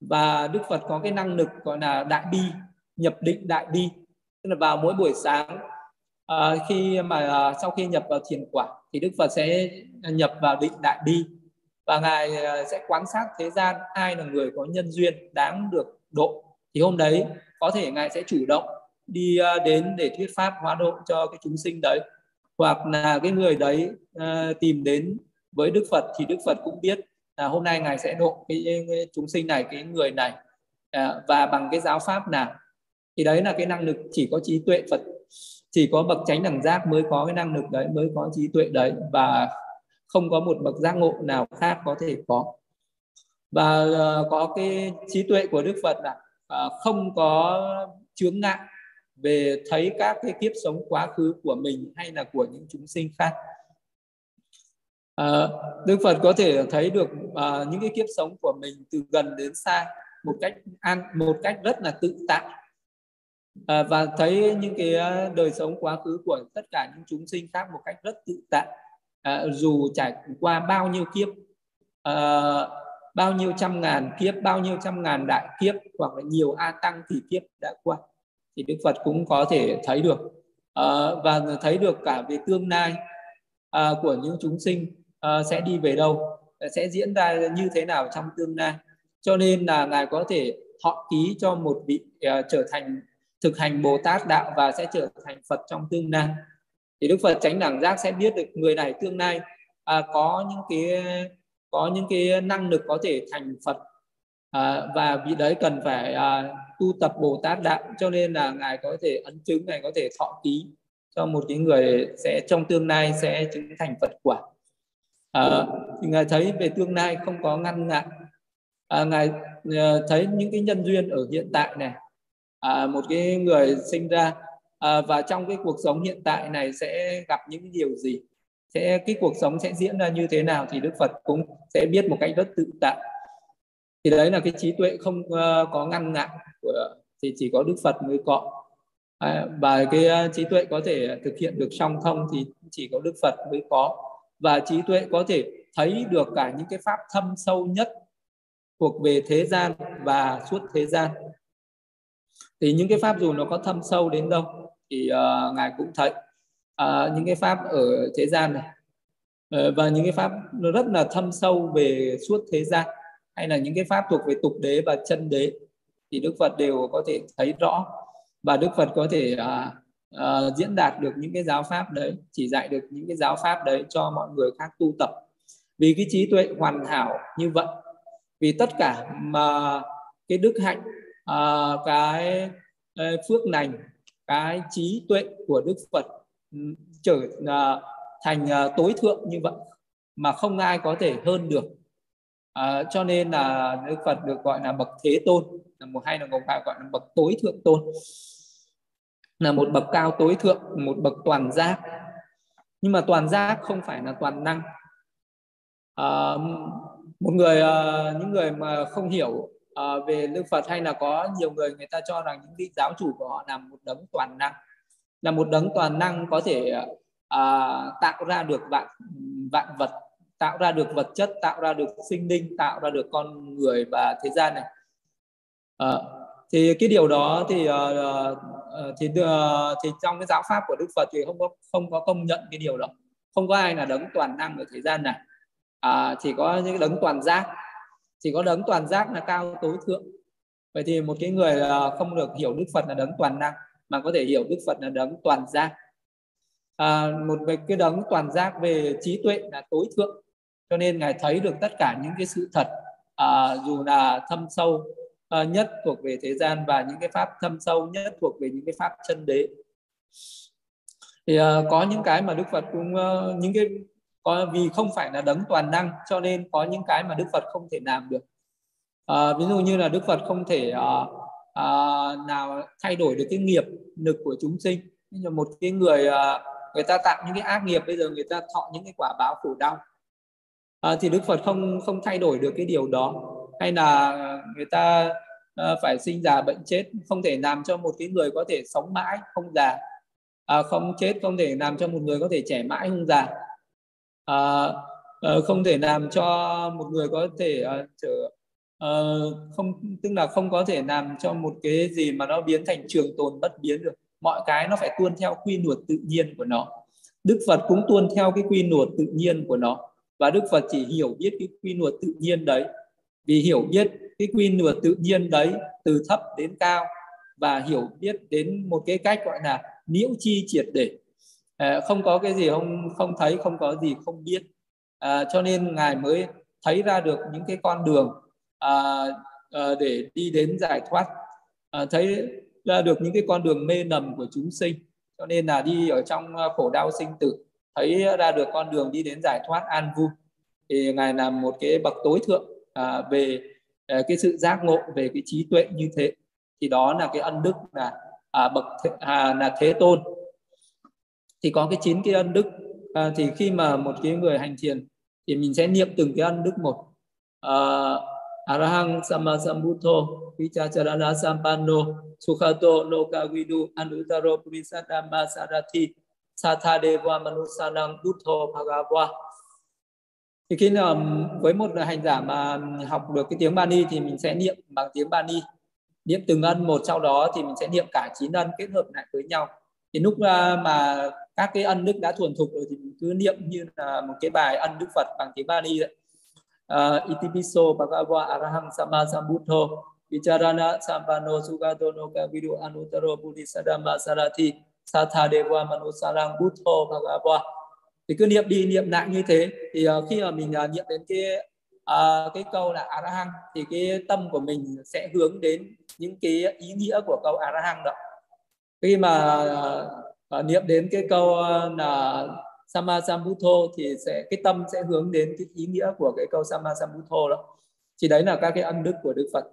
Và đức phật có cái năng lực gọi là đại bi nhập định đại bi tức là vào mỗi buổi sáng à, khi mà à, sau khi nhập vào thiền quả thì đức phật sẽ nhập vào định đại bi. Và ngài à, sẽ quan sát thế gian ai là người có nhân duyên đáng được độ. Thì hôm đấy có thể ngài sẽ chủ động đi à, đến để thuyết pháp hóa độ cho cái chúng sinh đấy. Hoặc là cái người đấy à, tìm đến với đức phật thì đức phật cũng biết là hôm nay ngài sẽ độ cái, cái chúng sinh này cái người này à, và bằng cái giáo pháp nào thì đấy là cái năng lực chỉ có trí tuệ phật chỉ có bậc chánh đẳng giác mới có cái năng lực đấy mới có trí tuệ đấy và không có một bậc giác ngộ nào khác có thể có. Và uh, có cái trí tuệ của đức phật là uh, không có chướng ngại về thấy các cái kiếp sống quá khứ của mình hay là của những chúng sinh khác. À, Đức Phật có thể thấy được à, những cái kiếp sống của mình từ gần đến xa một cách an một cách rất là tự tại à, và thấy những cái ờ, đời sống quá khứ của tất cả những chúng sinh khác một cách rất tự tại. À, dù trải qua bao nhiêu kiếp à, bao nhiêu trăm ngàn kiếp bao nhiêu trăm ngàn đại kiếp hoặc là nhiều a tăng thì kiếp đã qua thì Đức Phật cũng có thể thấy được. À, và thấy được cả về tương lai à, của những chúng sinh à, sẽ đi về đâu sẽ diễn ra như thế nào trong tương lai. Cho nên là ngài có thể thọ ký cho một vị uh, trở thành thực hành Bồ Tát đạo và sẽ trở thành Phật trong tương lai. Thì Đức Phật tránh đẳng giác sẽ biết được người này tương lai à, có những cái có những cái năng lực có thể thành Phật. À, và vị đấy cần phải à, tu tập Bồ Tát đạo cho nên là ngài có thể ấn chứng ngài có thể thọ ký cho một cái người sẽ trong tương lai sẽ chứng thành Phật quả. À, thì ngài thấy về tương lai không có ngăn ngại. À, ngài à, thấy những cái nhân duyên ở hiện tại này à, một cái người sinh ra à, và trong cái cuộc sống hiện tại này sẽ gặp những điều gì? Sẽ cái cuộc sống sẽ diễn ra như thế nào thì Đức Phật cũng sẽ biết một cách rất tự tại. Thì đấy là cái trí tuệ không uh, có ngăn ngại của thì chỉ có Đức Phật mới có. À, và cái uh, trí tuệ có thể thực hiện được song thông thì chỉ có Đức Phật mới có. Và trí tuệ có thể thấy được cả những cái pháp thâm sâu nhất thuộc về thế gian và suốt thế gian thì những cái pháp dù nó có thâm sâu đến đâu thì uh, ngài cũng thấy. Uh, những cái pháp ở thế gian này uh, và những cái pháp nó rất là thâm sâu về suốt thế gian hay là những cái pháp thuộc về tục đế và chân đế thì đức phật đều có thể thấy rõ. Và đức phật có thể uh, uh, diễn đạt được những cái giáo pháp đấy chỉ dạy được những cái giáo pháp đấy cho mọi người khác tu tập. Vì cái trí tuệ hoàn hảo như vậy vì tất cả mà cái đức hạnh uh, cái phước lành cái trí tuệ của đức phật ừ, trở uh, thành uh, tối thượng như vậy mà không ai có thể hơn được. À, cho nên là đức phật được gọi là bậc thế tôn là một hay là một gọi là bậc tối thượng tôn. Là một bậc cao tối thượng một bậc toàn giác. Nhưng mà toàn giác không phải là toàn năng. À, một người những người mà không hiểu à, về Đức Phật hay là có nhiều người người ta cho rằng những vị giáo chủ của họ là một đấng toàn năng là một đấng toàn năng có thể à, tạo ra được vạn vạn vật tạo ra được vật chất tạo ra được sinh linh tạo ra được con người và thế gian này. À, thì cái điều đó thì uh, thì uh, thì trong cái giáo pháp của Đức Phật thì không có không có công nhận cái điều đó. Không có ai là đấng toàn năng ở thế gian này. À, chỉ có những đấng toàn giác chỉ có đấng toàn giác là cao tối thượng. Vậy thì một cái người ờ, không được hiểu đức phật là đấng toàn năng mà có thể hiểu đức phật là đấng toàn giác. À, một về cái đấng toàn giác về trí tuệ là tối thượng. Cho nên ngài thấy được tất cả những cái sự thật à, dù là thâm sâu à, nhất thuộc về thế gian và những cái pháp thâm sâu nhất thuộc về những cái pháp chân đế. Thì uh, có những cái mà đức phật cũng uh, những cái có vì không phải là đấng toàn năng cho nên có những cái mà đức phật không thể làm được. À, ví dụ như là đức phật không thể à, à, nào thay đổi được cái nghiệp lực của chúng sinh. Như một cái người à, người ta tạo những cái ác nghiệp bây giờ người ta thọ những cái quả báo khổ đau. À, thì đức phật không không thay đổi được cái điều đó. Hay là người ta à, phải sinh già bệnh chết không thể làm cho một cái người có thể sống mãi không già. À, không chết không thể làm cho một người có thể trẻ mãi không già à, à, không thể làm cho một người có thể à, trở à, không tức là không có thể làm cho một cái gì mà nó biến thành trường tồn bất biến được. Mọi cái nó phải tuân theo quy luật tự nhiên của nó. Đức phật cũng tuân theo cái quy luật tự nhiên của nó. Và đức phật chỉ hiểu biết cái quy luật tự nhiên đấy. Vì hiểu biết cái quy luật tự nhiên đấy từ thấp đến cao và hiểu biết đến một cái cách gọi là nhiễu chi triệt để à, không có cái gì không không thấy không có gì không biết. À, cho nên ngài mới thấy ra được những cái con đường à, à, để đi đến giải thoát. À, thấy ra được những cái con đường mê nầm của chúng sinh. Cho nên là đi ở trong khổ đau sinh tử thấy ra được con đường đi đến giải thoát an vui. Thì ngài là một cái bậc tối thượng à, về à, cái sự giác ngộ về cái trí tuệ như thế. Thì đó là cái ân đức là à, bậc thế, à, là thế tôn thì có cái chín cái ân đức. À, thì khi mà một cái người hành thiền thì mình sẽ niệm từng cái ân đức một. À, Arahang Sammasambuddho Vichacharana Sampanno Sukhato Lokavidu Anuttaro Purisatama Sarathi satadeva Manusanang Buddho Bhagava. Thì khi nào với một hành giả mà học được cái tiếng Bani thì mình sẽ niệm bằng tiếng Bani. Niệm từng ân một sau đó thì mình sẽ niệm cả chín ân kết hợp lại với nhau thì lúc à, mà các cái ân đức đã thuần thục rồi thì mình cứ niệm như là một cái bài ân đức Phật bằng tiếng Bali đấy uh, à, itipiso bhagava arahang sama sambuddho vicharana sampano sugato no kavidu anuttaro buddhisadama sarati satha deva manusarang buddho bhagava. Thì cứ niệm đi niệm lại như thế. Thì uh, khi mà mình uh, niệm đến cái uh, cái câu là arahang thì cái tâm của mình sẽ hướng đến những cái ý nghĩa của câu arahang đó khi mà uh, niệm đến cái câu uh, là Sammasambuddho thì sẽ cái tâm sẽ hướng đến cái ý nghĩa của cái câu Sammasambuddho đó. Thì đấy là các cái ân đức của Đức Phật.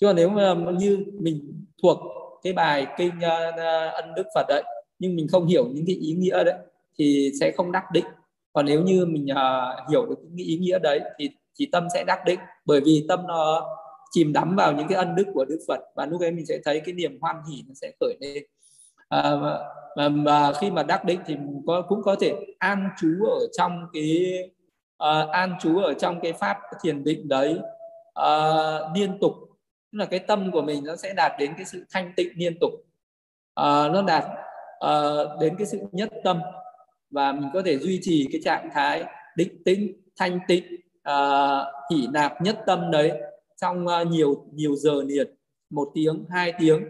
Chứ còn nếu mà như mình thuộc cái bài kinh uh, ân đức Phật đấy nhưng mình không hiểu những cái ý nghĩa đấy thì sẽ không đắc định. Còn nếu như mình uh, hiểu được những ý nghĩa đấy thì thì tâm sẽ đắc định. Bởi vì tâm nó chìm đắm vào những cái ân đức của Đức Phật và lúc ấy mình sẽ thấy cái niềm hoan hỷ nó sẽ khởi lên à, mà, mà khi mà đắc định thì có cũng có thể an trú ở trong cái uh, an trú ở trong cái pháp thiền định đấy. Uh, liên tục. Tức là cái tâm của mình nó sẽ đạt đến cái sự thanh tịnh liên tục. Uh, nó đạt uh, đến cái sự nhất tâm. Và mình có thể duy trì cái trạng thái định tĩnh thanh tịnh uh, hỷ nạp nhất tâm đấy trong uh, nhiều nhiều giờ liền. Một tiếng hai tiếng.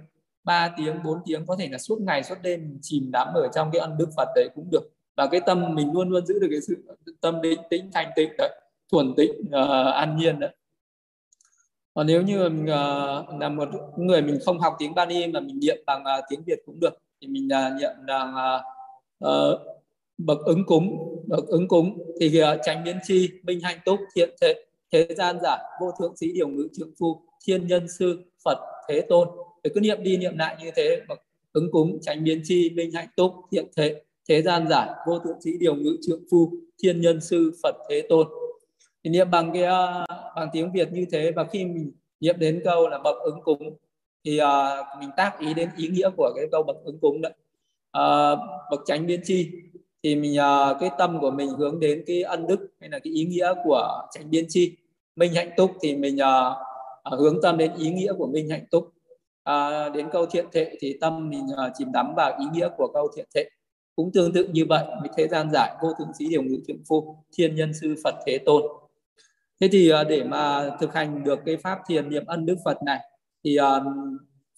3 tiếng 4 tiếng có thể là suốt ngày suốt đêm chìm đắm ở trong cái ân đức Phật đấy cũng được. Và cái tâm mình luôn luôn giữ được cái sự tâm định tĩnh thanh tịnh đấy thuần tịnh uh, an nhiên đấy. Còn nếu như mình uh, là một người mình không học tiếng Bani mà mình niệm bằng uh, tiếng Việt cũng được thì mình uh, niệm bằng uh, uh, bậc ứng cúng bậc ứng cúng thì uh, tránh biến chi minh hạnh túc thiện thế thế gian giả vô thượng sĩ điều ngữ trượng phu thiên nhân sư Phật thế tôn để cứ niệm đi niệm lại như thế ứng cúng tránh biến chi minh hạnh túc thiện thế thế gian giải vô thượng sĩ điều ngữ trượng phu thiên nhân sư phật thế tôn. Thì niệm bằng cái à, bằng tiếng việt như thế và khi mình niệm đến câu là bậc ứng cúng thì uh, mình tác ý đến ý nghĩa của cái câu bậc ứng cúng đấy. Uh, bậc tránh biến chi thì mình uh, cái tâm của mình hướng đến cái ân đức hay là cái ý nghĩa của tránh biến chi. Minh hạnh túc thì mình uh, hướng tâm đến ý nghĩa của minh hạnh túc à, đến câu thiện thệ thì tâm mình à, chìm đắm vào ý nghĩa của câu thiện thệ. Cũng tương tự như vậy với thế gian giải vô thượng sĩ điều ngự thượng phu thiên nhân sư phật thế tôn. Thế thì à, để mà thực hành được cái pháp thiền niệm ân đức phật này thì à,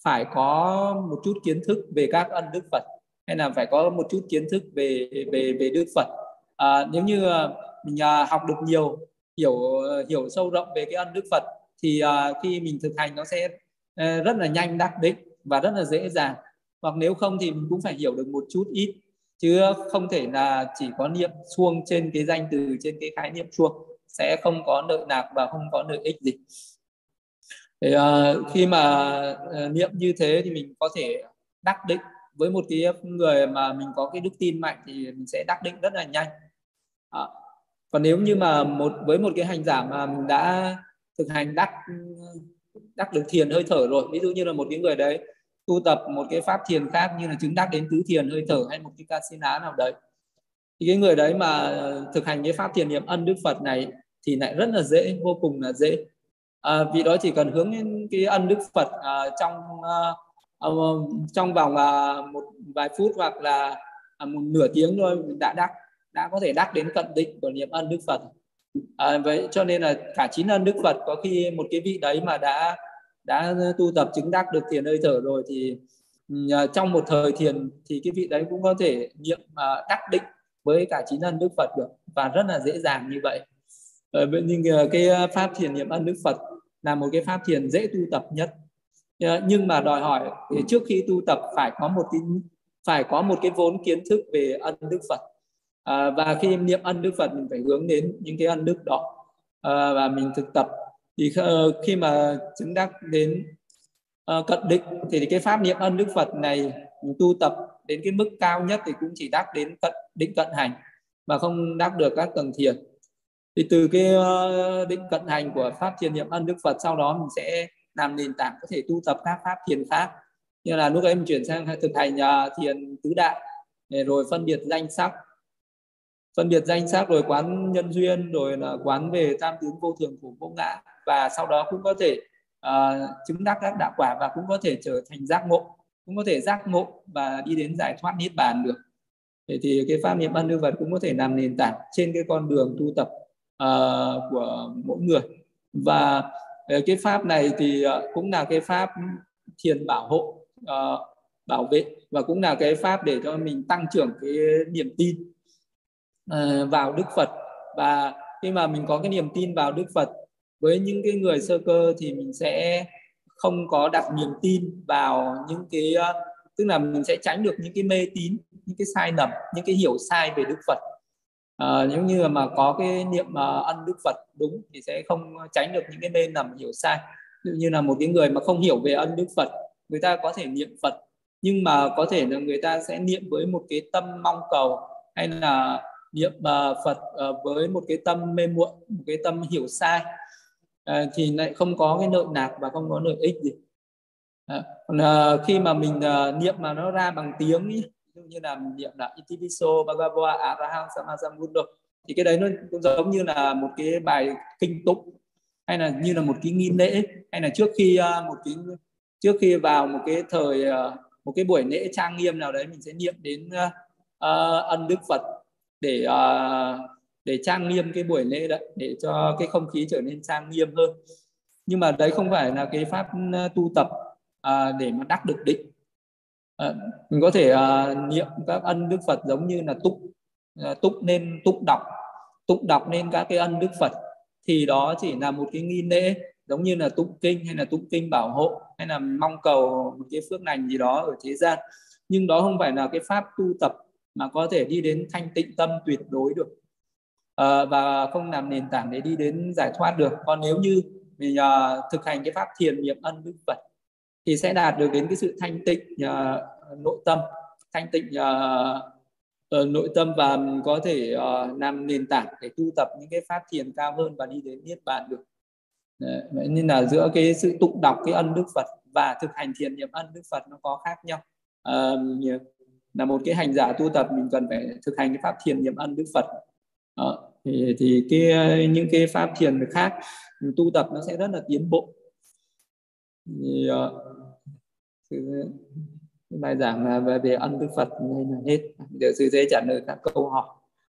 phải có một chút kiến thức về các ân đức phật hay là phải có một chút kiến thức về về về đức phật. À, nếu như à, mình à, học được nhiều hiểu à, hiểu sâu rộng về cái ân đức phật thì à, khi mình thực hành nó sẽ Ờ, rất là nhanh đắc định và rất là dễ dàng. Hoặc nếu không thì mình cũng phải hiểu được một chút ít chứ không thể là chỉ có niệm chuông trên cái danh từ trên cái khái niệm chuông sẽ không có lợi lạc và không có lợi ích gì. Thì, uh, khi mà uh, niệm như thế thì mình có thể đắc định. Với một cái người mà mình có cái đức tin mạnh thì mình sẽ đắc định rất là nhanh. À, còn nếu như mà một với một cái hành giả mà mình đã thực hành đắc đắc được thiền hơi thở rồi. Ví dụ như là một cái người đấy tu tập một cái pháp thiền khác như là chứng đắc đến tứ thiền hơi thở hay một cái casina nào đấy thì cái người đấy mà thực hành cái pháp thiền niệm ân đức phật này thì lại rất là dễ vô cùng là dễ. À, vì đó chỉ cần hướng đến cái ân đức phật à, trong à, à trong vòng à, một vài phút hoặc là à, một nửa tiếng thôi đã đắc đã có thể đắc đến cận định của niệm ân đức phật. À, vậy cho nên là cả chín ân đức phật có khi một cái vị đấy mà đã đã tu tập chứng đắc được thiền hơi thở rồi thì ừ, à, trong một thời thiền thì cái vị đấy cũng có thể niệm à, đắc định với cả chín ân đức phật được và rất là dễ dàng như vậy. Ờ, nhưng à, cái pháp thiền niệm ân đức phật là một cái pháp thiền dễ tu tập nhất. Ờ, nhưng mà đòi hỏi thì trước khi tu tập phải có một cái phải có một cái vốn kiến thức về ân đức phật. À, và khi niệm ân đức phật mình phải hướng đến những cái ân đức đó. À, và mình thực tập thì ờ, khi mà chứng đắc đến uh, cận định thì cái pháp niệm ân đức phật này tu tập đến cái mức cao nhất thì cũng chỉ đắc đến cận định cận hành mà không đắc được các tầng thiền. Thì từ cái ờ, định cận hành của pháp thiền niệm ân đức phật sau đó mình sẽ làm nền tảng có thể tu tập các pháp thiền khác. Như là lúc ấy mình chuyển sang thực hành uh, thiền tứ đại rồi phân biệt danh sắc. Phân biệt danh sắc rồi quán nhân duyên rồi là quán về tam tướng vô thường của vô ngã và sau đó cũng có thể uh, chứng đắc các đạo quả và cũng có thể trở thành giác ngộ cũng có thể giác ngộ và đi đến giải thoát niết bàn được. Thì, thì cái pháp niệm ban đức vật cũng có thể làm nền tảng trên cái con đường tu tập uh, của mỗi người. Và uh, cái pháp này thì uh, cũng là cái pháp thiền bảo hộ uh, bảo vệ và cũng là cái pháp để cho mình tăng trưởng cái niềm tin uh, vào Đức Phật. Và khi mà mình có cái niềm tin vào Đức Phật với những cái người sơ cơ thì mình sẽ không có đặt niềm tin vào những cái ờ, tức là mình sẽ tránh được những cái mê tín những cái sai lầm những cái hiểu sai về Đức Phật. À, nếu như mà có cái niệm uh, ân Đức Phật đúng thì sẽ không tránh được những cái mê lầm hiểu sai. Ví dụ như là một cái người mà không hiểu về ân Đức Phật người ta có thể niệm Phật nhưng mà có thể là người ta sẽ niệm với một cái tâm mong cầu hay là niệm uh, Phật uh, với một cái tâm mê muội một cái tâm hiểu sai. À, thì lại không có cái nợ nạc và không có lợi ích gì. Còn à, khi mà mình à, niệm mà nó ra bằng tiếng ý, ví dụ như là mình niệm là Itiviso Bhagava Arahang Samasambuddha thì cái đấy nó cũng giống như là một cái bài kinh tụng hay là như là một cái nghi lễ hay là trước khi một cái trước khi vào một cái thời một cái buổi lễ trang nghiêm nào đấy mình sẽ niệm đến uh, ân đức Phật để uh, để trang nghiêm cái buổi lễ đấy để cho cái không khí trở nên trang nghiêm hơn. Nhưng mà đấy không phải là cái pháp ờ, tu tập à, để mà đắc được định. À, mình có thể à, niệm các ân đức Phật giống như là túc à, túc nên túc đọc túc đọc nên các cái ân đức Phật. Thì đó chỉ là một cái nghi lễ giống như là tụng kinh hay là tụng kinh bảo hộ hay là mong cầu một cái phước lành gì đó ở thế gian. Nhưng đó không phải là cái pháp tu tập mà có thể đi đến thanh tịnh tâm tuyệt đối được. Ờ, và không làm nền tảng để đi đến giải thoát được. Còn nếu như mình uh, ờ, thực hành cái pháp thiền niệm ân đức phật thì sẽ đạt được đến cái sự thanh tịnh uh, nội tâm. Thanh tịnh uh, uh, nội tâm và có thể uh, làm nền tảng để tu tập những cái pháp thiền cao hơn và đi đến niết bàn được. Đấy, vậy nên là giữa cái sự tụng đọc cái ân đức Phật và thực hành thiền niệm ân đức Phật nó có khác nhau. Uh, là một cái hành giả tu tập mình cần phải thực hành cái pháp thiền niệm ân đức Phật. Uh, thì thì cái ờ, những cái pháp thiền khác ừ, tu tập nó sẽ rất là tiến bộ. Thì, uh, bài giảng về, về ân đức Phật nên là hết. Giờ sư sẽ trả lời các câu hỏi.